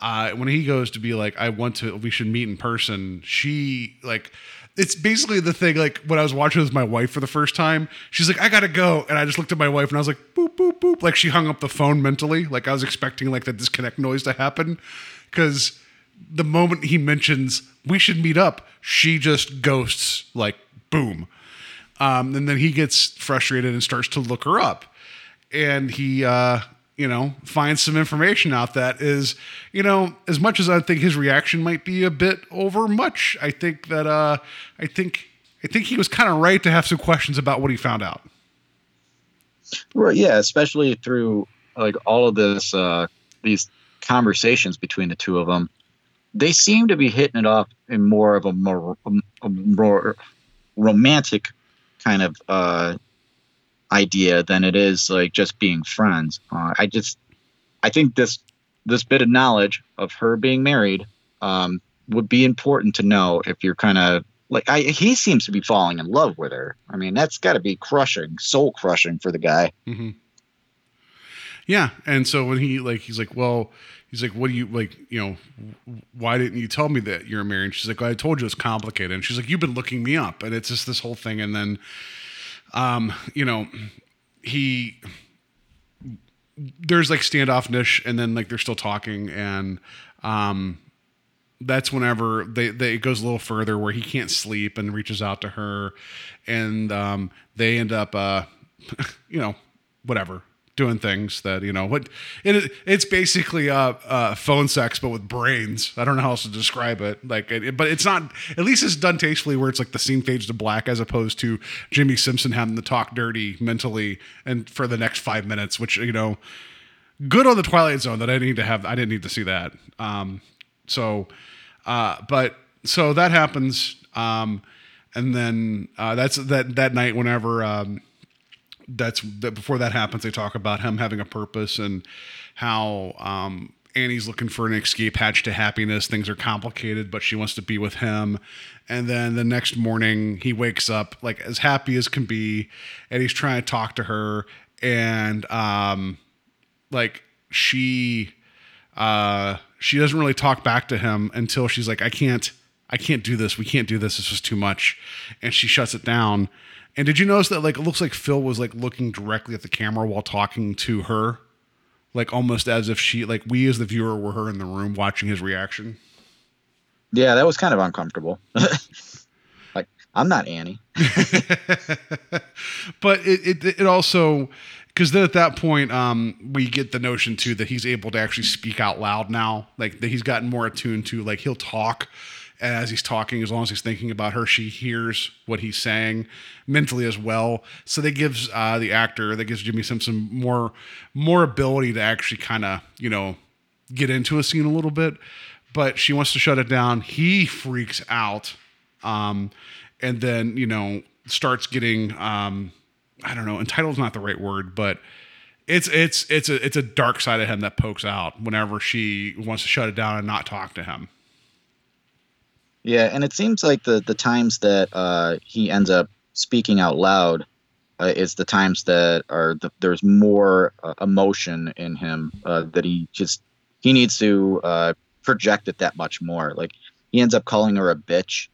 [SPEAKER 5] uh, when he goes to be like, I want to, we should meet in person. She like, it's basically the thing. Like when I was watching with my wife for the first time, she's like, I gotta go, and I just looked at my wife and I was like, boop boop boop. Like she hung up the phone mentally. Like I was expecting like the disconnect noise to happen, because the moment he mentions we should meet up, she just ghosts like boom. Um, and then he gets frustrated and starts to look her up, and he. Uh, you know, finds some information out that is, you know, as much as I think his reaction might be a bit over much, I think that uh I think I think he was kind of right to have some questions about what he found out.
[SPEAKER 6] Right, yeah, especially through like all of this uh these conversations between the two of them. They seem to be hitting it off in more of a more, a more romantic kind of uh idea than it is like just being friends. Uh, I just, I think this this bit of knowledge of her being married um, would be important to know if you're kind of like I, he seems to be falling in love with her. I mean, that's got to be crushing, soul crushing for the guy.
[SPEAKER 5] hmm Yeah, and so when he like, he's like, well, he's like, what do you like? You know, why didn't you tell me that you're married? She's like, well, I told you it's complicated. And she's like, you've been looking me up, and it's just this whole thing. And then, um, you know, he there's like standoffness, and then like they're still talking, and um, that's whenever they, they it goes a little further where he can't sleep and reaches out to her, and um, they end up, uh, you know, whatever doing things that you know what it, it's basically uh, uh phone sex but with brains. I don't know how else to describe it. Like it, but it's not at least it's done tastefully where it's like the scene fades to black as opposed to jimmi simpson having to talk dirty mentally and for the next five minutes which you know good on the twilight zone that i need to have i didn't need to see that. Um so uh but so that happens. Um and then uh that's that that night whenever um that's that before that happens they talk about him having a purpose and how um Annie's looking for an escape hatch to happiness. Things are complicated, but she wants to be with him. And then the next morning, he wakes up like as happy as can be, and he's trying to talk to her. And um, like she, uh, she doesn't really talk back to him until she's like, "I can't, I can't do this. We can't do this. This is too much," and she shuts it down. And did you notice that like it looks like Phil was like looking directly at the camera while talking to her? Like almost as if she like we as the viewer were her in the room watching his reaction.
[SPEAKER 6] Yeah, that was kind of uncomfortable. like I'm not Annie.
[SPEAKER 5] but it it, it also because then at that point um we get the notion too that he's able to actually speak out loud now like that he's gotten more attuned to like he'll talk as he's talking as long as he's thinking about her she hears what he's saying mentally as well. So that gives uh the actor that gives jimmi simpson more more ability to actually kind of you know get into a scene a little bit. But she wants to shut it down. He freaks out um and then you know starts getting um I don't know, entitled's not the right word, but it's it's it's a it's a dark side of him that pokes out whenever she wants to shut it down and not talk to him.
[SPEAKER 6] Yeah, and it seems like the the times that uh, he ends up speaking out loud uh, is the times that are the, there's more uh, emotion in him uh, that he just he needs to uh, project it that much more. Like he ends up calling her a bitch.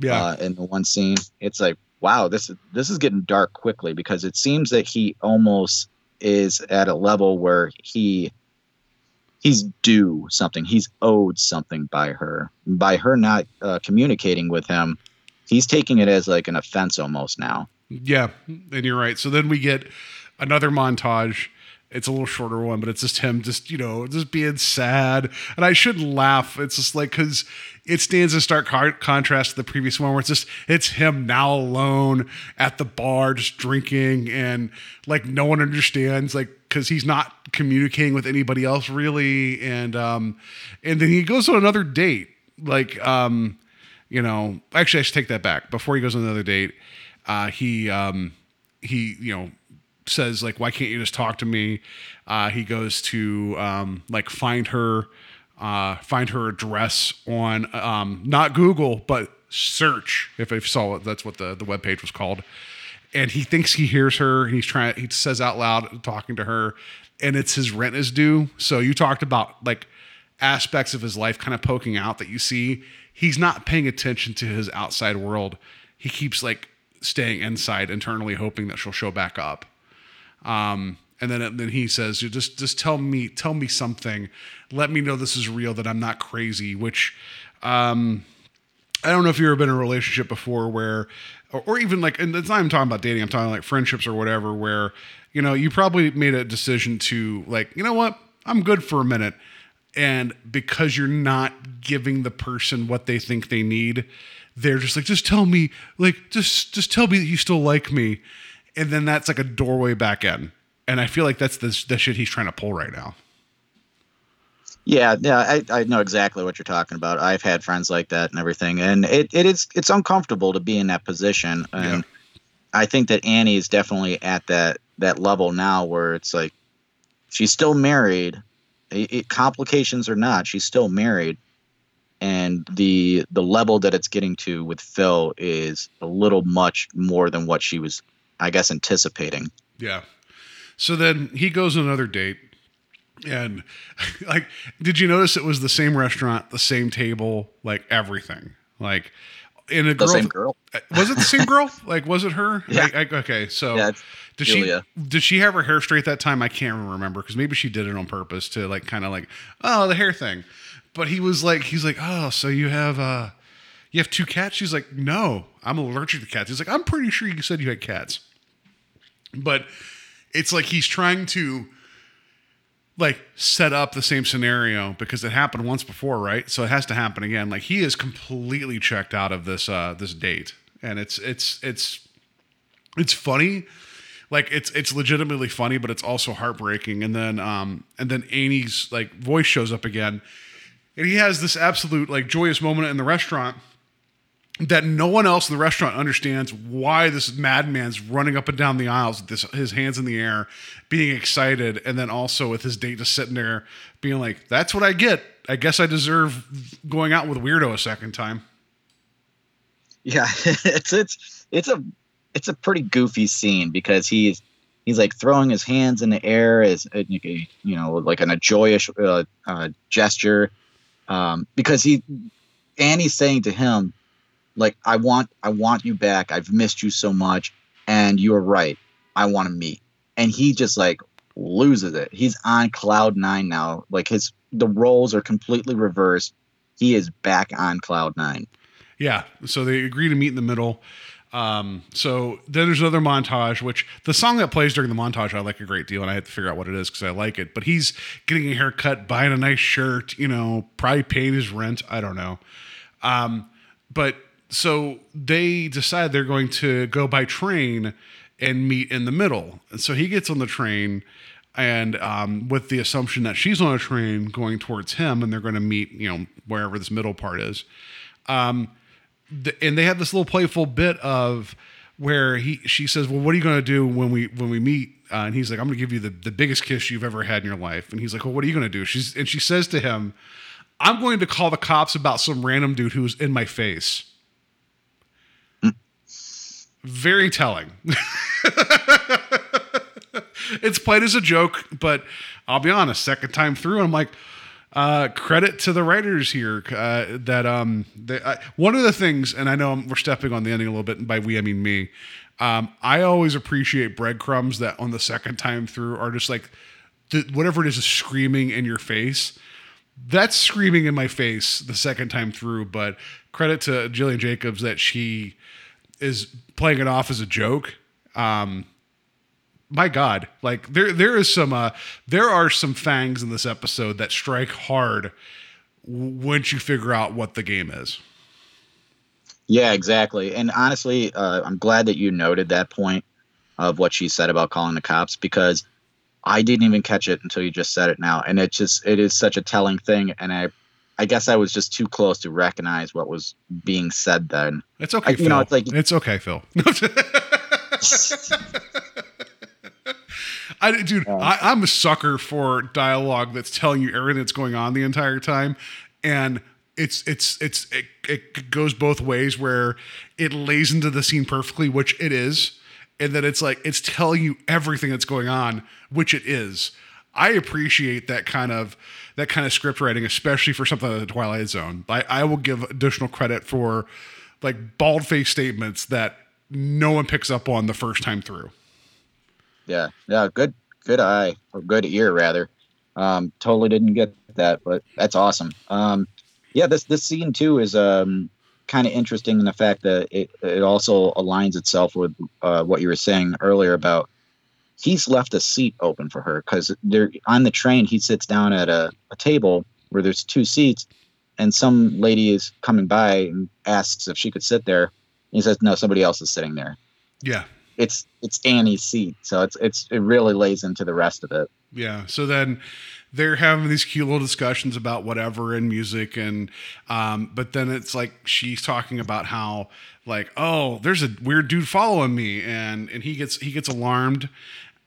[SPEAKER 5] Yeah.
[SPEAKER 6] Uh, in the one scene, it's like wow, this is this is getting dark quickly because it seems that he almost is at a level where he he's due something he's owed something by her by her not uh, communicating with him he's taking it as like an offense almost now
[SPEAKER 5] Yeah, and you're right. So then we get another montage. It's a little shorter one, but it's just him just, you know, just being sad. And I shouldn't laugh. It's just like, because it stands in stark contrast to the previous one where it's just, it's him now alone at the bar, just drinking. And like, no one understands, like, because he's not communicating with anybody else really. And, um, and then he goes on another date. Like, um, you know, actually, I should take that back. Before he goes on another date, uh, he um, he you know says like, "Why can't you just talk to me?" Uh, he goes to um, like find her uh, find her address on um, not Google but search. If I saw it, that's what the the web page was called. And he thinks he hears her, and he's trying. He says out loud, talking to her, and it's his rent is due. So you talked about like aspects of his life kind of poking out that you see he's not paying attention to his outside world he keeps like staying inside internally hoping that she'll show back up um and then then he says "You just just tell me tell me something let me know this is real that i'm not crazy which um I don't know if you've ever been in a relationship before where, or, or even like, and it's not even talking about dating, I'm talking like friendships or whatever, where, you know, you probably made a decision to like, you know what, I'm good for a minute. And because you're not giving the person what they think they need, they're just like, just tell me, like, just, just tell me that you still like me. And then that's like a doorway back in. And I feel like that's the, the shit he's trying to pull right now.
[SPEAKER 6] Yeah yeah I, I know exactly what you're talking about i've had friends like that and everything and it, it is it's uncomfortable to be in that position and i think that annie is definitely at that that level now where it's like she's still married it, it, complications or not she's still married and the the level that it's getting to with Phil is a little much more than what she was, I guess, anticipating.
[SPEAKER 5] Yeah. So then he goes on another date. And like, did you notice it was the same restaurant, the same table, like everything? Like, in a
[SPEAKER 6] The
[SPEAKER 5] girl,
[SPEAKER 6] same girl.
[SPEAKER 5] was it the same girl? like, was it her?
[SPEAKER 6] Yeah.
[SPEAKER 5] Like, I- okay, so
[SPEAKER 6] Yeah,
[SPEAKER 5] did
[SPEAKER 6] Julia.
[SPEAKER 5] she did she have her hair straight that time? I can't remember because maybe she did it on purpose to like kind of like oh the hair thing. But he was like he's like oh so you have uh you have two cats? She's like no I'm allergic to cats. He's like I'm pretty sure you said you had cats. But it's like he's trying to like set up the same scenario because it happened once before, right? So it has to happen again. Like he is completely checked out of this uh this date. And it's it's it's it's funny. Like it's it's legitimately funny, but it's also heartbreaking. And then um and then Annie's like voice shows up again. And he has this absolute like joyous moment in the restaurant that no one else in the restaurant understands why this madman's running up and down the aisles with this, his hands in the air, being excited, and then also with his date just sitting there being like, "That's what I get. I guess I deserve going out with weirdo a second time."
[SPEAKER 6] Yeah, it's it's it's a it's a pretty goofy scene because he's he's like throwing his hands in the air as you know like in a joyous uh, uh, gesture um, because he Annie's saying to him like I want I want you back I've missed you so much and you are right I want to meet and he just like loses it he's on cloud nine now like his the roles are completely reversed he is back on cloud nine
[SPEAKER 5] Yeah. So they agree to meet in the middle. Um, so then there's another montage, which the song that plays during the montage I like a great deal, and I have to figure out what it is because I like it. But he's getting a haircut, buying a nice shirt, you know, probably paying his rent. I don't know. Um, but so they decide they're going to go by train and meet in the middle. And so he gets on the train and um, with the assumption that she's on a train going towards him and they're going to meet, you know, wherever this middle part is. Um, and they have this little playful bit of where he she says, "Well, what are you going to do when we when we meet?" Uh, and he's like, "I'm going to give you the, the biggest kiss you've ever had in your life." And he's like, "Well, what are you going to do?" She's and she says to him, "I'm going to call the cops about some random dude who's in my face." Very telling. it's played as a joke, but I'll be honest. Second time through, I'm like, uh, credit to the writers here uh, that um, they, one of the things, and I know we're stepping on the ending a little bit, and by we I mean me. Um, I always appreciate breadcrumbs that on the second time through are just like whatever it is is screaming in your face. That's screaming in my face the second time through, but credit to Gillian Jacobs that she is playing it off as a joke. Um, my God, like there there is some uh, there are some fangs in this episode that strike hard once you figure out what the game is.
[SPEAKER 6] Yeah, exactly. And honestly, uh, I'm glad that you noted that point of what she said about calling the cops because I didn't even catch it until you just said it now, and it just it is such a telling thing. And I, I guess I was just too close to recognize what was being said then.
[SPEAKER 5] It's okay,
[SPEAKER 6] I-
[SPEAKER 5] Phil.
[SPEAKER 6] you know, it's like-
[SPEAKER 5] it's okay, Phil. I, dude, I, I'm a sucker for dialogue that's telling you everything that's going on the entire time, and it's it's it's it, it goes both ways where it lays into the scene perfectly, which it is, and then it's like it's telling you everything that's going on, which it is. I appreciate that kind of that kind of script writing, especially for something like the Twilight Zone. I, I will give additional credit for like bald faced statements that no one picks up on the first time through.
[SPEAKER 6] Yeah, yeah, good, good eye or good ear rather. Um, totally didn't get that, but that's awesome. Um, yeah, this this scene too is um kind of interesting in the fact that it it also aligns itself with uh, what you were saying earlier about he's left a seat open for her because they're on the train. He sits down at a, a table where there's two seats, and some lady is coming by and asks if she could sit there. He says, "No, somebody else is sitting there."
[SPEAKER 5] Yeah.
[SPEAKER 6] it's it's Annie's seat, so it's it's it really lays into the rest of it.
[SPEAKER 5] Yeah. So then they're having these cute little discussions about whatever and music and um but then it's like she's talking about how like oh there's a weird dude following me and and he gets he gets alarmed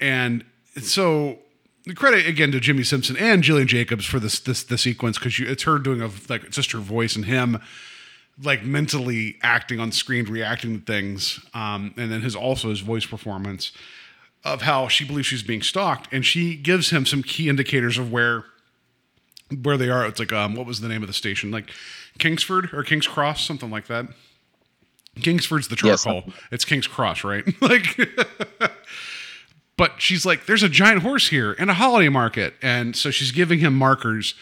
[SPEAKER 5] and so the credit again to Jimmi Simpson and Gillian Jacobs for this this the sequence because it's her doing a like it's just her voice and him like mentally acting on screen, reacting to things, um, and then his also his voice performance of how she believes she's being stalked, and she gives him some key indicators of where where they are. It's like um, what was the name of the station? Like Kingsford or King's Cross, something like that. Kingsford's the
[SPEAKER 6] Yes.
[SPEAKER 5] charcoal. It's King's Cross, right? like. but she's like, there's a giant horse here and a holiday market. And so she's giving him markers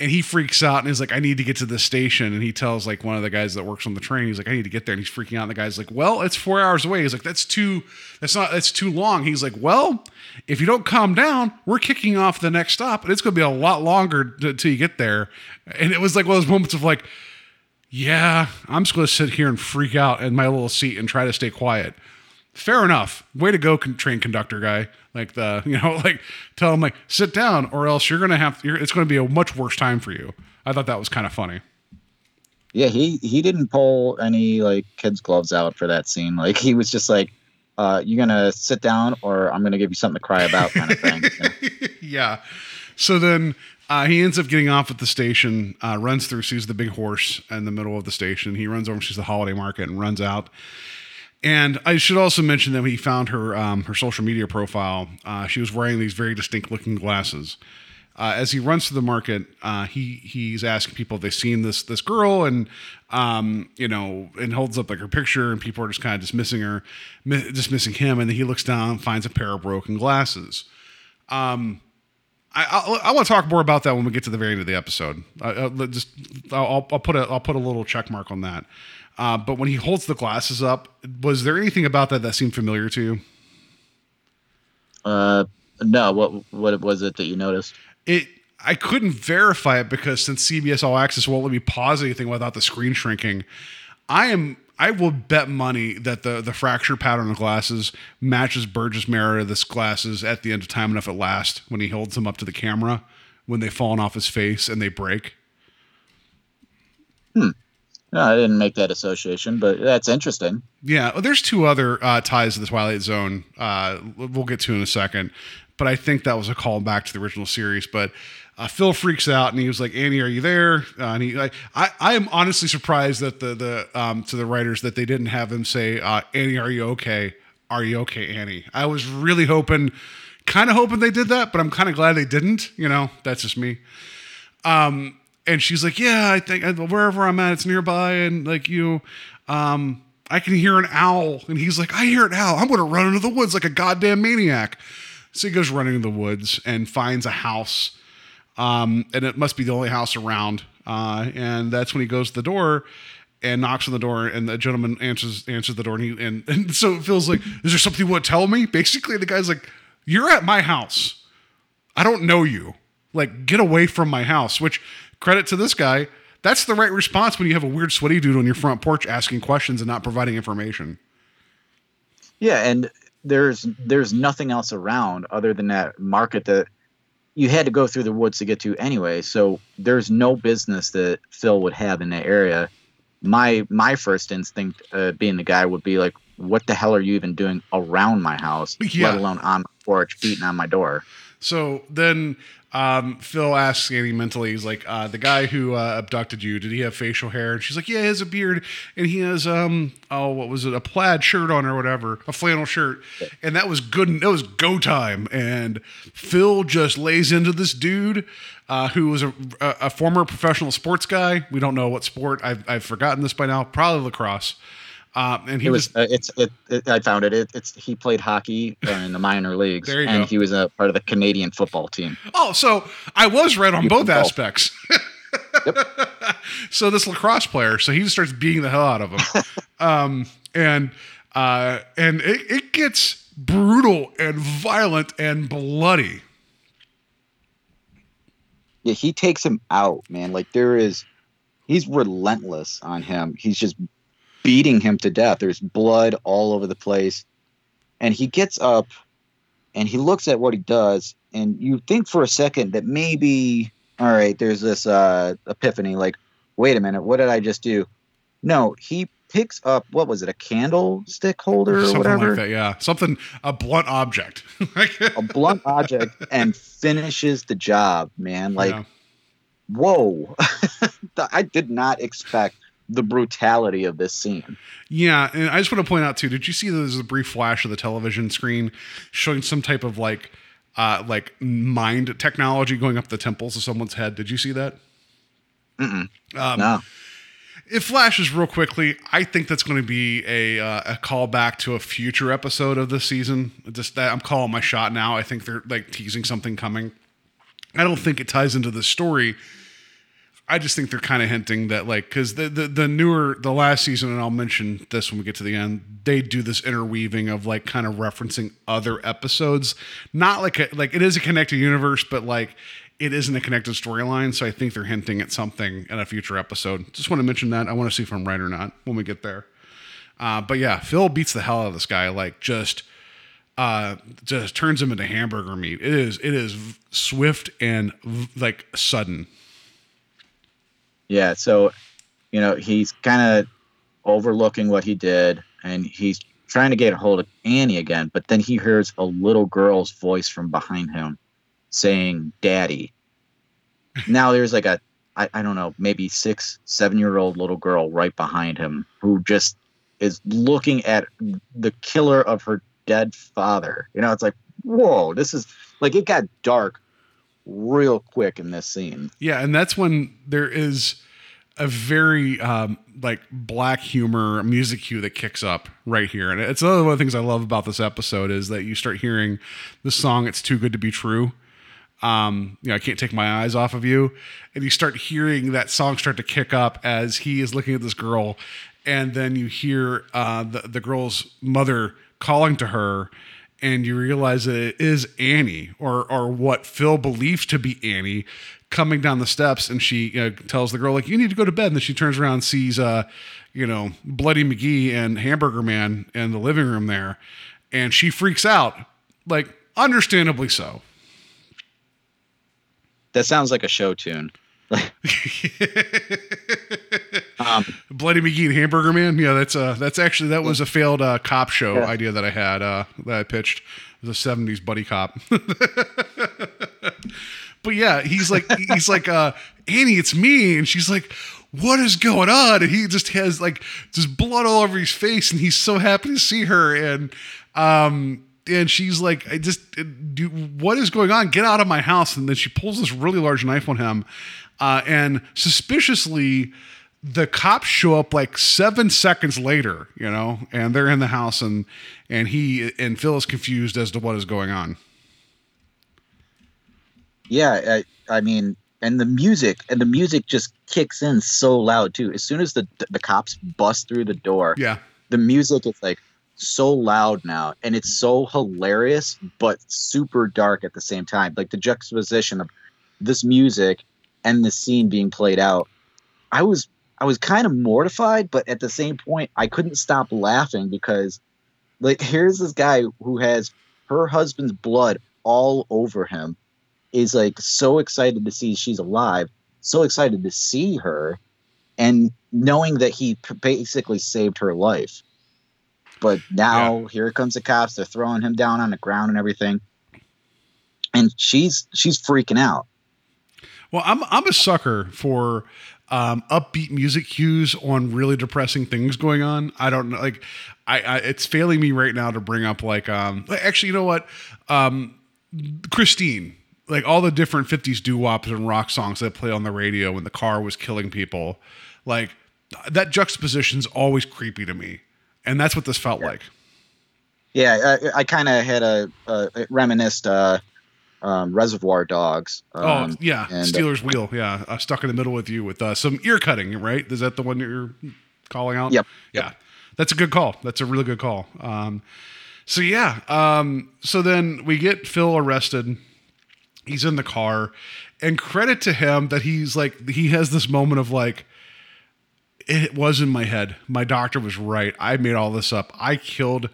[SPEAKER 5] and he freaks out and is like, I need to get to the station. And he tells like one of the guys that works on the train, he's like, I need to get there. And he's freaking out. And the guy's like, Well, it's four hours away. He's like, That's too, that's not, that's too long. He's like, Well, if you don't calm down, we're kicking off the next stop and it's going to be a lot longer until you get there. And it was like one of those moments of like, yeah, I'm just going to sit here and freak out in my little seat and try to stay quiet. Fair enough. Way to go, con- train conductor guy. Like the, you know, like tell him like sit down, or else you're gonna have. You're, it's going to be a much worse time for you. I thought that was kind of funny.
[SPEAKER 6] Yeah, he he didn't pull any like kids gloves out for that scene. Like he was just like, uh, "You're gonna sit down, or I'm gonna give you something to cry about," kind of thing.
[SPEAKER 5] yeah. So then uh, he ends up getting off at the station, uh, runs through, sees the big horse in the middle of the station. He runs over, sees the holiday market, and runs out. And I should also mention that when he found her um, her social media profile, uh, she was wearing these very distinct looking glasses. Uh, as he runs to the market, uh, he he's asking people if they've seen this this girl, and um, you know, and holds up like her picture, and people are just kind of dismissing her, mi- dismissing him, and then he looks down, and finds a pair of broken glasses. Um, I, I, I want to talk more about that when we get to the very end of the episode. I, I'll just I'll, I'll put a I'll put a little check mark on that. Uh, but when he holds the glasses up, was there anything about that that seemed familiar to you?
[SPEAKER 6] Uh, no, what what was it that you noticed?
[SPEAKER 5] It I couldn't verify it because since CBS All Access won't let me pause anything without the screen shrinking, I am I will bet money that the the fracture pattern of glasses matches Burgess Meredith's glasses at the end of Time Enough at Last when he holds them up to the camera when they've fallen off his face and they break.
[SPEAKER 6] No, I didn't make that association, but that's interesting.
[SPEAKER 5] Yeah, well, there's two other uh, ties to the Twilight Zone. Uh, we'll get to in a second, but I think that was a call back to the original series. But uh, Phil freaks out and he was like, "Annie, are you there?" Uh, and he, like, I, I am honestly surprised that the the um, to the writers that they didn't have him say, uh, "Annie, are you okay? Are you okay, Annie?" I was really hoping, kind of hoping they did that, but I'm kind of glad they didn't. You know, that's just me. Um, and she's like, "Yeah, I think wherever I'm at, it's nearby." And like you, um, I can hear an owl. And he's like, "I hear an owl. I'm to run into the woods like a goddamn maniac." So he goes running in the woods and finds a house, um, and it must be the only house around. Uh, and that's when he goes to the door and knocks on the door, and the gentleman answers answers the door, and he and, and so it feels like, "Is there something you want to tell me?" Basically, the guy's like, "You're at my house." I don't know you. Like, get away from my house. Which, credit to this guy, that's the right response when you have a weird sweaty dude on your front porch asking questions and not providing information.
[SPEAKER 6] Yeah, and there's there's nothing else around other than that market that you had to go through the woods to get to anyway. So there's no business that Phil would have in that area. My my first instinct, uh, being the guy, would be like, "What the hell are you even doing around my house?
[SPEAKER 5] Yeah.
[SPEAKER 6] Let alone on my porch, beating on my door."
[SPEAKER 5] So then um, Phil asks Annie mentally, he's like, uh, the guy who uh, abducted you, did he have facial hair? And she's like, yeah, he has a beard and he has, um, oh, what was it? A plaid shirt on or whatever, a flannel shirt. And that was good. That was go time. And Phil just lays into this dude uh, who was a, a, a former professional sports guy. We don't know what sport. I've, I've forgotten this by now. Probably lacrosse. Uh, and he
[SPEAKER 6] It
[SPEAKER 5] was,
[SPEAKER 6] was uh, it's it, it. I found it. it. It's he played hockey in the minor leagues, and
[SPEAKER 5] go.
[SPEAKER 6] he was a part of the Canadian football team.
[SPEAKER 5] Oh, so I was right on both
[SPEAKER 6] both.
[SPEAKER 5] aspects. so this lacrosse player, so he just starts beating the hell out of him, um, and uh, and it, it gets brutal and violent and bloody.
[SPEAKER 6] Yeah, he takes him out, man. Like there is, he's relentless on him. He's just beating him to death. There's blood all over the place, and he gets up, and he looks at what he does, and you think for a second that maybe, all right, there's this uh, epiphany. Like, wait a minute, what did I just do? No, he picks up what was it, a candlestick holder or
[SPEAKER 5] Something
[SPEAKER 6] whatever,
[SPEAKER 5] like that, yeah. Something a blunt object. Like-
[SPEAKER 6] a blunt object, and finishes the job. Man, like
[SPEAKER 5] Yeah.
[SPEAKER 6] whoa! I did not expect the brutality of this scene.
[SPEAKER 5] Yeah, and I just want to point out too. Did you see there's a brief flash of the television screen showing some type of like, uh, like mind technology going up the temples of someone's head? Did you see that? Um,
[SPEAKER 6] no,
[SPEAKER 5] It flashes real quickly. I think that's going to be a uh, a callback to a future episode of the season. Just that I'm calling my shot now. I think they're like teasing something coming. I don't think it ties into the story. I just think they're kind of hinting that like because the, the the newer the last season and I'll mention this when we get to the end they do this interweaving of like kind of referencing other episodes. Not like a, like it is a connected universe but like it isn't a connected storyline so I think they're hinting at something in a future episode. Just want to mention that. I want to see if I'm right or not when we get there. Uh, but yeah Phil beats the hell out of this guy like just uh just turns him into hamburger meat. It is it is swift and like sudden
[SPEAKER 6] yeah. So, you know, he's kind of overlooking what he did, and he's trying to get a hold of Annie again. But then he hears a little girl's voice from behind him saying, "Daddy." now there's like a I, I don't know maybe six seven year old little girl right behind him who just is looking at the killer of her dead father you know it's like whoa this is like it got dark real quick in this scene.
[SPEAKER 5] Yeah, and that's when there is a very um, like black humor music cue that kicks up right here, and it's another one of the things I love about this episode is that you start hearing the song "It's Too Good to Be True." Um, you know, I can't take my eyes off of you, and you start hearing that song start to kick up as he is looking at this girl, and then you hear uh, the the girl's mother calling to her, and you realize that it is Annie or or what Phil believes to be Annie coming down the steps and she tells the girl like you need to go to bed. And then she turns around and sees uh you know Bloody McGee and Hamburger Man in the living room there and she freaks out like understandably so.
[SPEAKER 6] That sounds like a show tune um,
[SPEAKER 5] Bloody McGee and Hamburger Man yeah that's uh that's actually that was a failed uh, cop show
[SPEAKER 6] Yeah.
[SPEAKER 5] idea that I had uh that I pitched the 70s buddy cop but yeah, he's like he's like uh Annie, it's me, and she's like, what is going on? And he just has like just blood all over his face, and he's so happy to see her, and um and she's like, I just do what is going on? Get out of my house! And then she pulls this really large knife on him, uh, and suspiciously. The cops show up like seven seconds later, you know, and they're in the house, and and he and Phil is confused as to what is going on.
[SPEAKER 6] yeah I, I mean and the music and the music just kicks in so loud too. As soon as the the cops bust through the door
[SPEAKER 5] Yeah,
[SPEAKER 6] the music is like so loud now and it's so hilarious but super dark at the same time. Like the juxtaposition of this music and the scene being played out i was i was kind of mortified but at the same point i couldn't stop laughing because like here's this guy who has her husband's blood all over him is like so excited to see she's alive so excited to see her and knowing that he basically saved her life. But now here comes the cops they're throwing him down on the ground and everything and she's she's freaking out.
[SPEAKER 5] Well, I'm I'm a sucker for um, upbeat music cues on really depressing things going on. I don't know, like I, I it's failing me right now to bring up like um actually you know what? Um Christine like all the different 50s doo-wops and rock songs that play on the radio when the car was killing people like that juxtaposition's always creepy to me and that's what this felt like.
[SPEAKER 6] Yeah i, I kind of had a, a reminisced uh um, reservoir dogs um,
[SPEAKER 5] oh yeah
[SPEAKER 6] and, uh,
[SPEAKER 5] stealers wheel yeah uh, stuck in the middle with you with uh, some ear cutting right? Is that the one that you're calling out?
[SPEAKER 6] Yep.
[SPEAKER 5] yeah that's a good call. That's a really good call. Um, so yeah um, so then we get phil arrested. He's in the car and credit to him that he's like he has this moment of like it was in my head. My doctor was right. I made all this up. I killed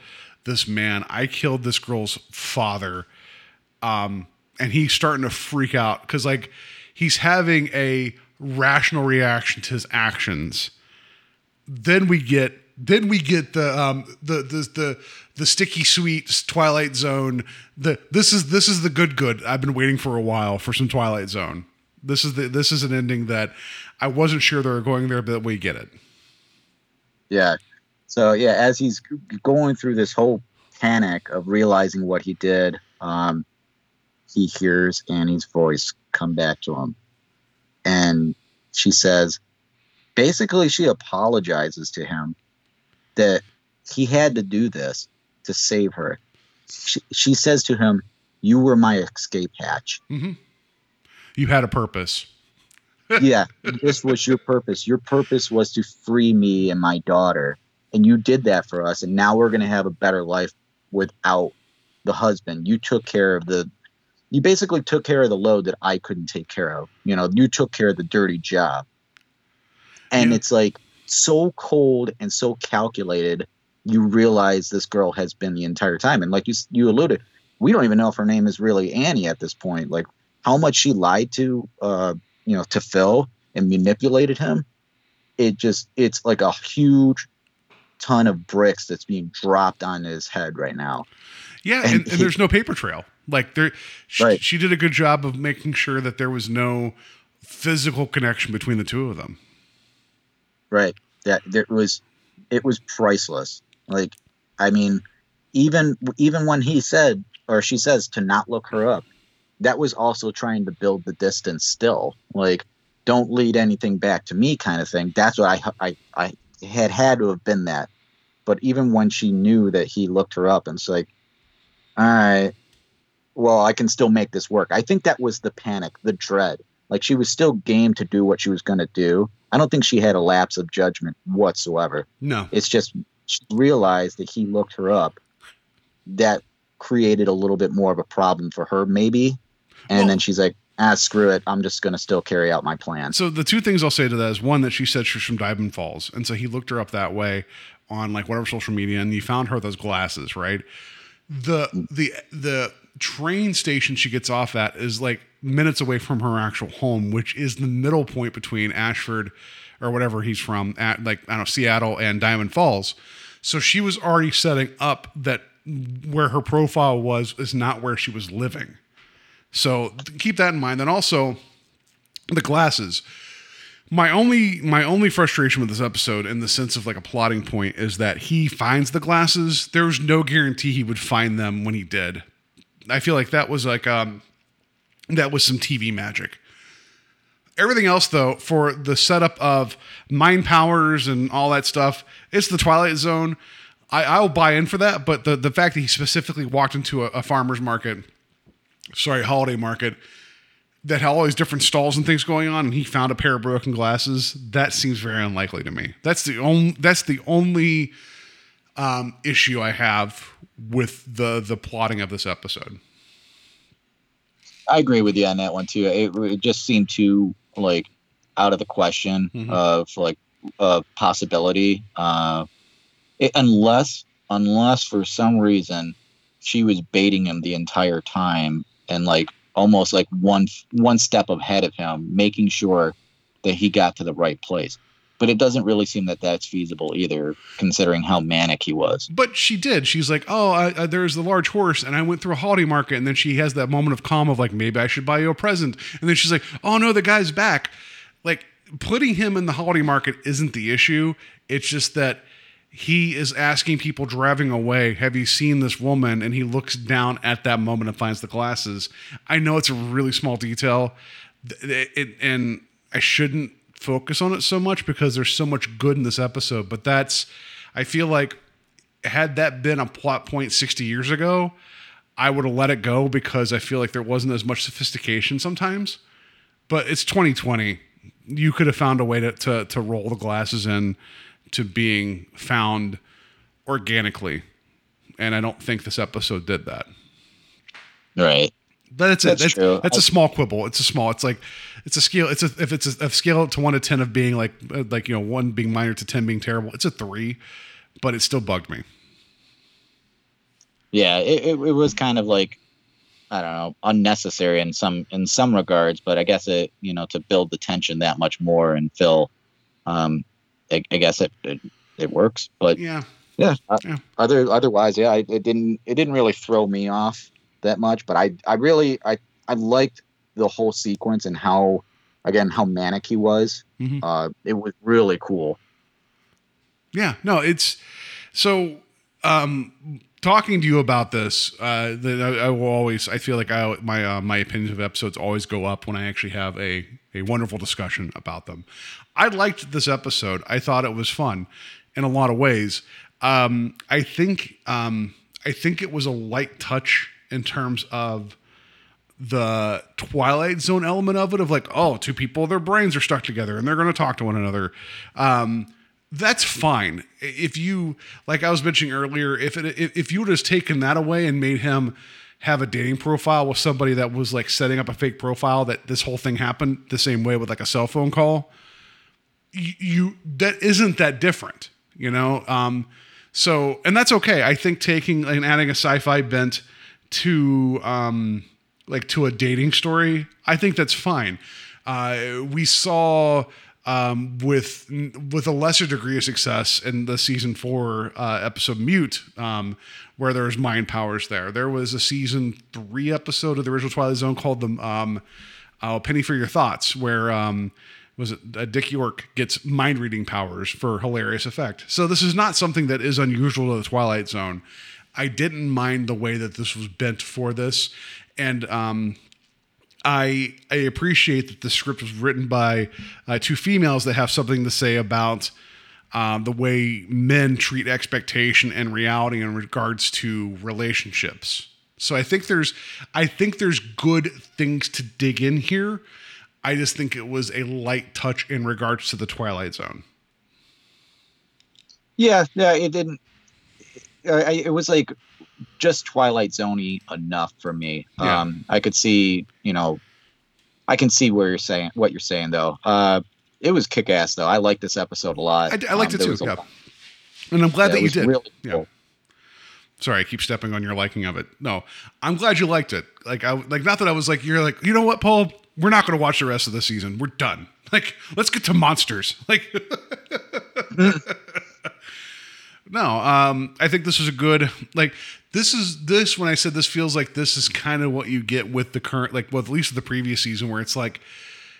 [SPEAKER 5] this man. I killed this girl's father. Um, and he's starting to freak out because like he's having a rational reaction to his actions then we get Then we get the um the the the the sticky sweet Twilight Zone. The this is this is the good good. I've been waiting for a while for some Twilight Zone. This is the this is an ending that I wasn't sure they were going there, but we get it.
[SPEAKER 6] Yeah. So yeah, as he's going through this whole panic of realizing what he did, um, he hears Annie's voice come back to him, and she says, basically, she apologizes to him that he had to do this to save her. She, she says to him, "You were my escape hatch." Mm-hmm.
[SPEAKER 5] You had a purpose.
[SPEAKER 6] yeah, this was your purpose. Your purpose was to free me and my daughter, and you did that for us. And now we're going to have a better life without the husband. You took care of the, you basically took care of the load that I couldn't take care of. You know, you took care of the dirty job, and
[SPEAKER 5] Yeah.
[SPEAKER 6] it's like so cold and so calculated. You realize this girl has been the entire time, and like you you alluded, we don't even know if her name is really Annie at this point. Like how much she lied to uh you know to Phil and manipulated him it just it's like a huge ton of bricks that's being dropped on his head right now
[SPEAKER 5] Yeah,
[SPEAKER 6] And
[SPEAKER 5] and, and
[SPEAKER 6] he-
[SPEAKER 5] there's no paper trail. Like there, she,
[SPEAKER 6] Right.
[SPEAKER 5] she did a good job of making sure that there was no physical connection between the two of them.
[SPEAKER 6] right. That there was it was priceless. Like i mean even even when he said or she says to not look her up that was also trying to build the distance still. Like don't lead anything back to me kind of thing. That's what i i, I had had to have been that. But even when she knew that he looked her up and it's like all right well i can still make this work. I think that was the panic the dread. Like she was still game to do what she was going to do. I don't think she had a lapse of judgment whatsoever.
[SPEAKER 5] No,
[SPEAKER 6] it's just she realized that he looked her up. That created a little bit more of a problem for her maybe. And
[SPEAKER 5] Well-
[SPEAKER 6] then she's like ah screw it. I'm just going to still carry out my plan.
[SPEAKER 5] So the two things I'll say to that is one that she said she's from Diamond Falls, and so he looked her up that way on like whatever social media, and you found her those glasses, right? The the the train station she gets off at is like minutes away from her actual home, which is the middle point between Ashford or whatever he's from at like I don't know Seattle and Diamond Falls. So she was already setting up that where her profile was is not where she was living. So keep that in mind. And also the glasses. My only my only frustration with this episode in the sense of like a plotting point is that he finds the glasses. There was no guarantee he would find them when he did. I feel like that was like um that was some TV magic. Everything else though, for the setup of mind powers and all that stuff, it's the Twilight Zone. I, I'll buy in for that, but the the fact that he specifically walked into a, a farmer's market, sorry, holiday market, that had all these different stalls and things going on, and he found a pair of broken glasses. That seems very unlikely to me. That's the only. That's the only um, issue I have with the the plotting of this episode.
[SPEAKER 6] I agree with you on that one too. It, it just seemed too like out of the question
[SPEAKER 5] Mhm.
[SPEAKER 6] of like a possibility. Uh, it, unless unless for some reason she was baiting him the entire time and like almost like one one step ahead of him, making sure that he got to the right place. But it doesn't really seem that that's feasible either, considering how manic he was.
[SPEAKER 5] But she did. She's like, "Oh, I, I, there's the large horse," and I went through a holiday market, and then she has that moment of calm of like, maybe I should buy you a present, and then she's like, "Oh no, the guy's back." Like putting him in the holiday market isn't the issue. It's just that he is asking people driving away, "Have you seen this woman?" And he looks down at that moment and finds the glasses. I know it's a really small detail, th- it, and I shouldn't focus on it so much because there's so much good in this episode. But that's, I feel like had that been a plot point 60 years ago, I would have let it go because I feel like there wasn't as much sophistication sometimes. But it's 2020. You could have found a way to, to, to roll the glasses in to being found organically. And I don't think this episode did that.
[SPEAKER 6] Right.
[SPEAKER 5] But that's,
[SPEAKER 6] That's
[SPEAKER 5] it. That's,
[SPEAKER 6] true.
[SPEAKER 5] that's a small quibble. It's a small. It's like it's a scale. It's a if it's a, a scale to one to ten of being like uh, like you know one being minor to ten being terrible. It's a three, but it still bugged me.
[SPEAKER 6] yeah it, it, it was kind of like i don't know unnecessary in some in some regards but i guess it you know to build the tension that much more and fill. um i, I guess it, it it works. But
[SPEAKER 5] Yeah.
[SPEAKER 6] yeah,
[SPEAKER 5] Yeah.
[SPEAKER 6] other otherwise, yeah, it, it didn't it didn't really throw me off that much. But I I really I I liked the whole sequence and how again how manic he was.
[SPEAKER 5] Mhm.
[SPEAKER 6] Uh, it was really cool.
[SPEAKER 5] Yeah, no, it's so. Um, talking to you about this, uh, that I, I will always. I feel like I my uh, my opinions of episodes always go up when I actually have a a wonderful discussion about them. I liked this episode. I thought it was fun in a lot of ways. Um, I think um, I think it was a light touch in terms of the Twilight Zone element of it, of like, oh, two people, their brains are stuck together and they're going to talk to one another. Um, that's fine. If you, like I was mentioning earlier, if it, if you would have taken that away and made him have a dating profile with somebody that was like setting up a fake profile, that this whole thing happened the same way with like a cell phone call, you, that isn't that different, you know. Um, so and that's okay. I think taking and adding a sci-fi bent to um, like to a dating story, I think that's fine. Uh, we saw um, with with a lesser degree of success in the season four uh, episode Mute, um, where there's mind powers there. There was a season three episode of the original Twilight Zone called the um, uh, Penny for Your Thoughts, where um, was it uh, Dick York gets mind reading powers for hilarious effect. So this is not something that is unusual to the Twilight Zone. I didn't mind the way that this was bent for this, and um, I I appreciate that the script was written by uh, two females that have something to say about um, the way men treat expectation and reality in regards to relationships. So I think there's I think there's good things to dig in here. I just think it was a light touch in regards to the Twilight Zone.
[SPEAKER 6] Yeah, yeah, it didn't. I, it was like just Twilight Zoney enough for me.
[SPEAKER 5] Yeah.
[SPEAKER 6] Um, I could see, you know, I can see where you're saying what you're saying though. Uh, it was kick ass though. I liked this episode a lot.
[SPEAKER 5] I, I liked
[SPEAKER 6] Um,
[SPEAKER 5] it too. Yeah. And I'm glad
[SPEAKER 6] yeah,
[SPEAKER 5] that you did.
[SPEAKER 6] Really
[SPEAKER 5] Yeah.
[SPEAKER 6] cool.
[SPEAKER 5] Sorry, I keep stepping on your liking of it. No, I'm glad you liked it. Like I like not that I was like you're like you know what, Paul, we're not going to watch the rest of the season. We're done. Like let's get to monsters. Like no, um, I think this is a good like this is this when I said this feels like this is kind of what you get with the current like well at least the previous season where it's like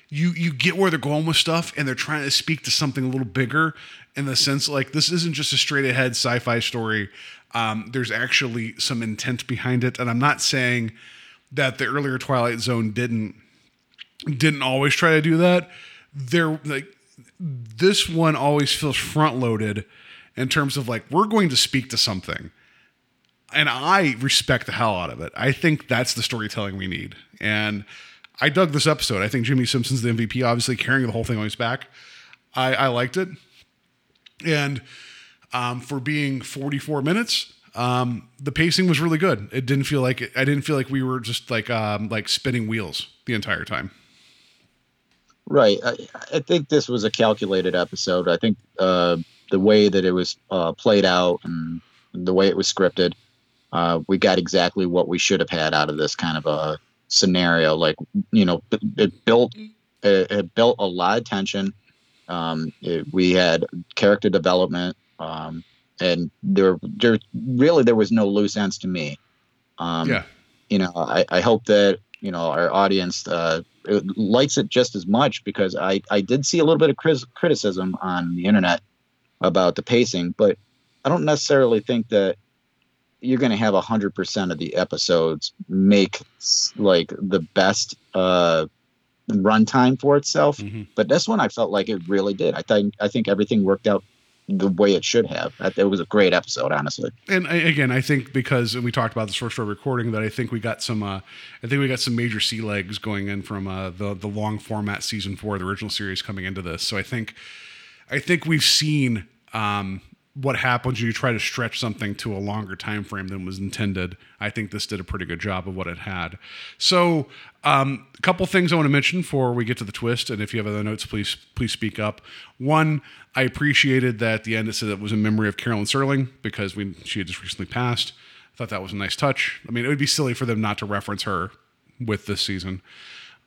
[SPEAKER 5] you you get where they're going with stuff and they're trying to speak to something a little bigger in the sense like this isn't just a straight ahead sci-fi story. Um, there's actually some intent behind it. And i'm not saying that the earlier twilight zone didn't didn't always try to do that. There like this one always feels front loaded in terms of like we're going to speak to something and I respect the hell out of it. I think that's the storytelling we need. And I dug this episode. I think Jimmi Simpson's the MVP, obviously carrying the whole thing on his back. I, I liked it. And um, for being 44 minutes, um, the pacing was really good. It didn't feel like I didn't feel like we were just like um, like spinning wheels the entire time.
[SPEAKER 6] Right. I, I think this was a calculated episode. I think uh, the way that it was uh, played out and the way it was scripted, uh, we got exactly what we should have had out of this kind of a scenario. Like, you know, it, built it, it built a lot of tension. Um, it, we had character development, um, and there there really there was no loose ends to me. Um,
[SPEAKER 5] Yeah.
[SPEAKER 6] You know, I, I hope that you know our audience uh, it likes it just as much because I, I did see a little bit of criticism on the internet about the pacing, but I don't necessarily think that you're going to have 100% of the episodes make like the best uh, runtime for itself.
[SPEAKER 5] Mhm.
[SPEAKER 6] But this one I felt like it really did. I think I think everything worked out the way it should have. I- It was a great episode, honestly.
[SPEAKER 5] and I, again, I think because we talked about this first show recording that I think we got some, uh, I think we got some major sea legs going in from uh, the the long format season four, of the original series coming into this. So I think, I think we've seen um, what happens when you try to stretch something to a longer time frame than was intended. I think this did a pretty good job of what it had. So um, a couple things I want to mention before we get to the twist, and if you have other notes, please please speak up. One, I appreciated that at the end it said it was in memory of Carolyn Serling because we she had just recently passed. I thought that was a nice touch. I mean, it would be silly for them not to reference her with this season.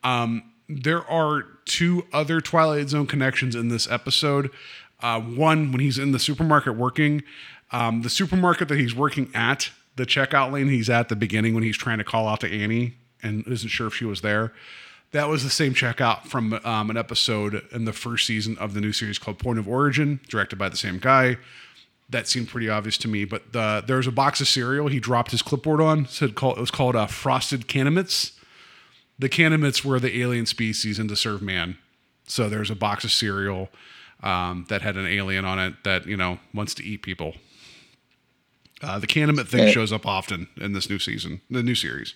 [SPEAKER 5] Um, there are two other Twilight Zone connections in this episode. Uh, one when he's in the supermarket working, um, the supermarket that he's working at, the checkout lane he's at the beginning when he's trying to call out to Annie and isn't sure if she was there. That was the same checkout from um, an episode in the first season of the new series called Point of Origin, directed by the same guy. That seemed pretty obvious to me. But the, a box of cereal he dropped his clipboard on. Said call, it was called uh, Frosted Kanamits. The Kanamits were the alien species and to serve man. So there's a box of cereal um, that had an alien on it that you know wants to eat people. Uh, the Kanamit thing
[SPEAKER 6] Eh.
[SPEAKER 5] shows up often in this new season, the new series.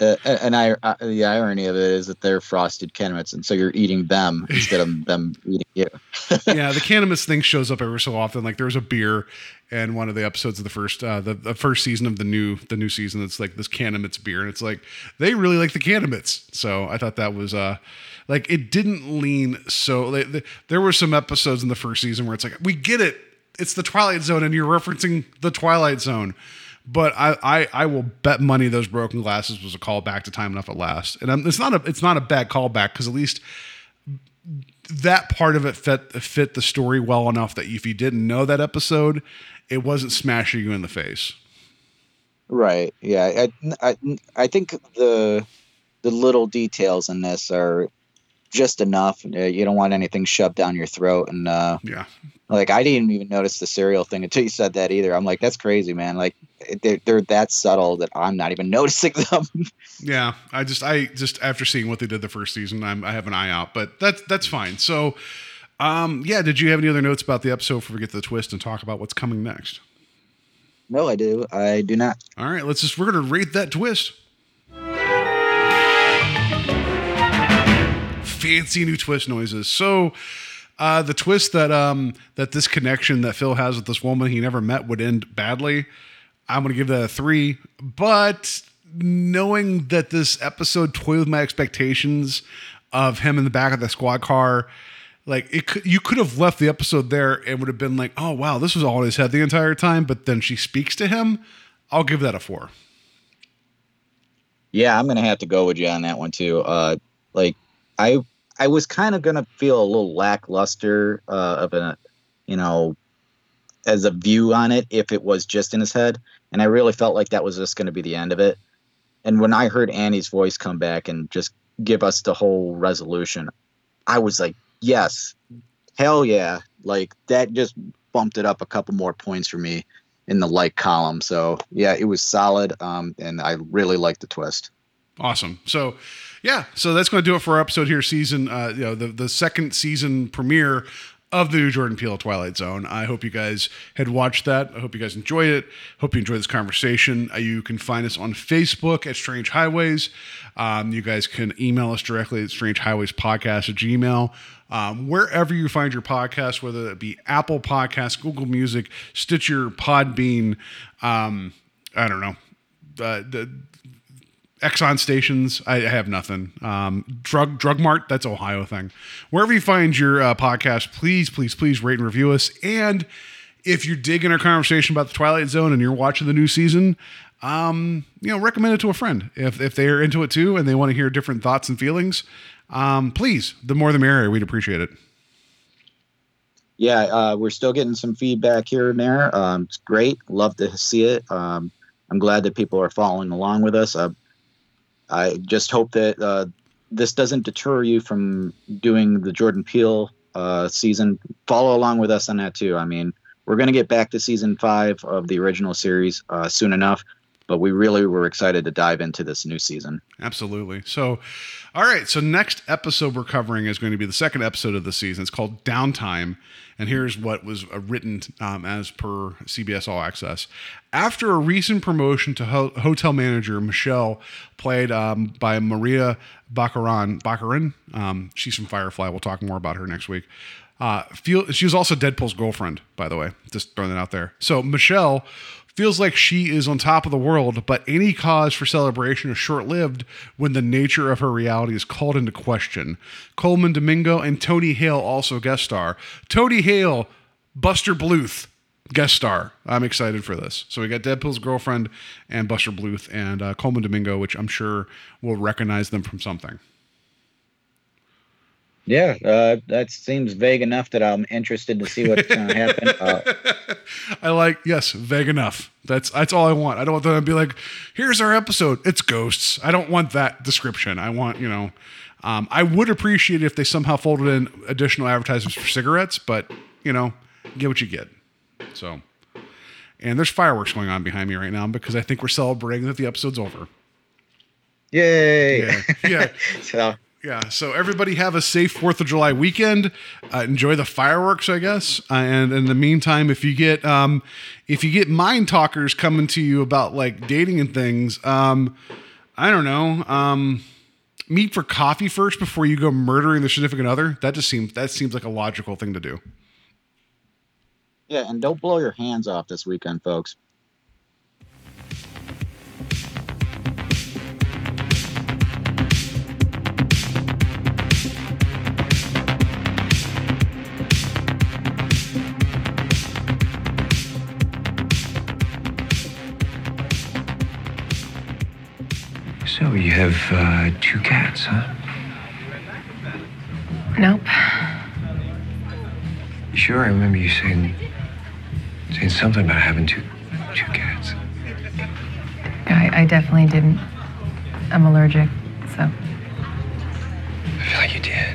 [SPEAKER 6] Uh, and I, uh, the irony of it is that they're frosted Kanamits, and so you're eating them instead of them eating you.
[SPEAKER 5] yeah, the Kanamits thing shows up every so often. Like there was a beer in one of the episodes of the first uh, the, the first season of the new the new season. It's like this Kanamits beer, and it's like they really like the Kanamits. So I thought that was uh like it didn't lean so. Like, the, there were some episodes in the first season where it's like we get it, it's the Twilight Zone, and you're referencing the Twilight Zone. But I, I, I will bet money those broken glasses was a callback to Time Enough at Last, and um, it's not a it's not a bad callback because at least that part of it fit fit the story well enough that if you didn't know that episode, it wasn't smashing you in the face.
[SPEAKER 6] Right. Yeah. I, I, I think the the little details in this are just enough. Uh, You don't want anything shoved down your throat. And uh,
[SPEAKER 5] Yeah,
[SPEAKER 6] like I didn't even notice the cereal thing until you said that either. I'm like, that's crazy, man. Like they're, they're that subtle that I'm not even noticing them.
[SPEAKER 5] yeah. I just I just after seeing what they did the first season, I'm, I have an eye out, but that's that's fine. So, um, yeah. Did you have any other notes about the episode before we get to the twist and talk about what's coming next?
[SPEAKER 6] no, I do. I do not.
[SPEAKER 5] All right, let's just we're gonna rate that twist. Fancy new twist noises. So uh, the twist that um that this connection that Phil has with this woman he never met would end badly. I'm gonna give that a three, but knowing that this episode toyed with my expectations of him in the back of the squad car, like it could, you could have left the episode there and would have been like, oh wow, this was all in his head the entire time. But then she speaks to him. I'll give that a four.
[SPEAKER 6] Yeah, I'm gonna have to go with you on that one too. Uh, like I, I was kind of gonna feel a little lackluster uh, of a, you know, as a view on it if it was just in his head, and I really felt like that was just gonna be the end of it. And when I heard Annie's voice come back and just give us the whole resolution, I was like, yes, hell yeah, like that just bumped it up a couple more points for me in the like column. So yeah, it was solid. Um, and I really liked the twist.
[SPEAKER 5] Awesome. So, yeah, so that's going to do it for our episode here. Season, uh, you know, the the second season premiere of the new Jordan Peele Twilight Zone. I hope you guys had watched that. I hope you guys enjoyed it. Hope you enjoyed this conversation. Uh, you can find us on Facebook at Strange Highways. Um, you guys can email us directly at Strange Highways Podcast at Gmail. Um, wherever you find your podcast, whether it be Apple Podcasts, Google Music, Stitcher, Podbean, um, I don't know, uh, the Exxon stations, I have nothing. Um, drug Drug Mart, that's Ohio thing. Wherever you find your uh, podcast, please, please, please rate and review us. And if you're digging our conversation about the Twilight Zone and you're watching the new season, um, you know, recommend it to a friend if if they are into it too and they want to hear different thoughts and feelings. Um, please, the more the merrier. We'd appreciate it.
[SPEAKER 6] Yeah, uh, we're still getting some feedback here and there. Um, it's great. Love to see it. Um, I'm glad that people are following along with us. Uh, I just hope that uh, this doesn't deter you from doing the Jordan Peele uh, season. Follow along with us on that too. I mean, we're going to get back to season five of the original series uh, soon enough, but we really were excited to dive into this new season.
[SPEAKER 5] Absolutely. So, all right. So, next episode we're covering is going to be the second episode of the season. It's called Downtime. And here's what was uh, written um, as per CBS All Access. After a recent promotion to ho- hotel manager, Michelle, played um, by Morena Baccarin, Baccarin um, she's from Firefly. We'll talk more about her next week. Uh, feel she was also Deadpool's girlfriend, by the way. Just throwing that out there. So Michelle feels like she is on top of the world, but any cause for celebration is short lived when the nature of her reality is called into question. Colman Domingo and Tony Hale also guest star. Tony Hale, Buster Bluth guest star. I'm excited for this. So we got Deadpool's girlfriend and Buster Bluth and uh, Colman Domingo, which I'm sure will recognize them from something.
[SPEAKER 7] Yeah, uh, that seems vague enough that I'm interested to see what's going to happen. Uh,
[SPEAKER 5] I like yes, vague enough. That's that's all I want. I don't want them to be like, here's our episode. It's ghosts. I don't want that description. I want you know. Um, I would appreciate it if they somehow folded in additional advertisements for cigarettes, but you know, get what you get. So, and there's fireworks going on behind me right now because I think we're celebrating that the episode's over.
[SPEAKER 7] yay!
[SPEAKER 5] Yeah, yeah.
[SPEAKER 7] so,
[SPEAKER 5] Yeah, so everybody have a safe Fourth of July weekend. Uh, enjoy the fireworks, I guess. Uh, and in the meantime, if you get um, if you get mind talkers coming to you about like dating and things, um, I don't know, um, meet for coffee first before you go murdering the significant other. That just seems that seems like a logical thing to do.
[SPEAKER 6] Yeah, and don't blow your hands off this weekend, folks.
[SPEAKER 9] Oh, you have uh, two cats, huh?
[SPEAKER 2] Nope.
[SPEAKER 9] Sure, I remember you saying saying something about having two two cats.
[SPEAKER 2] I, I definitely didn't. I'm allergic, so. I feel like you did.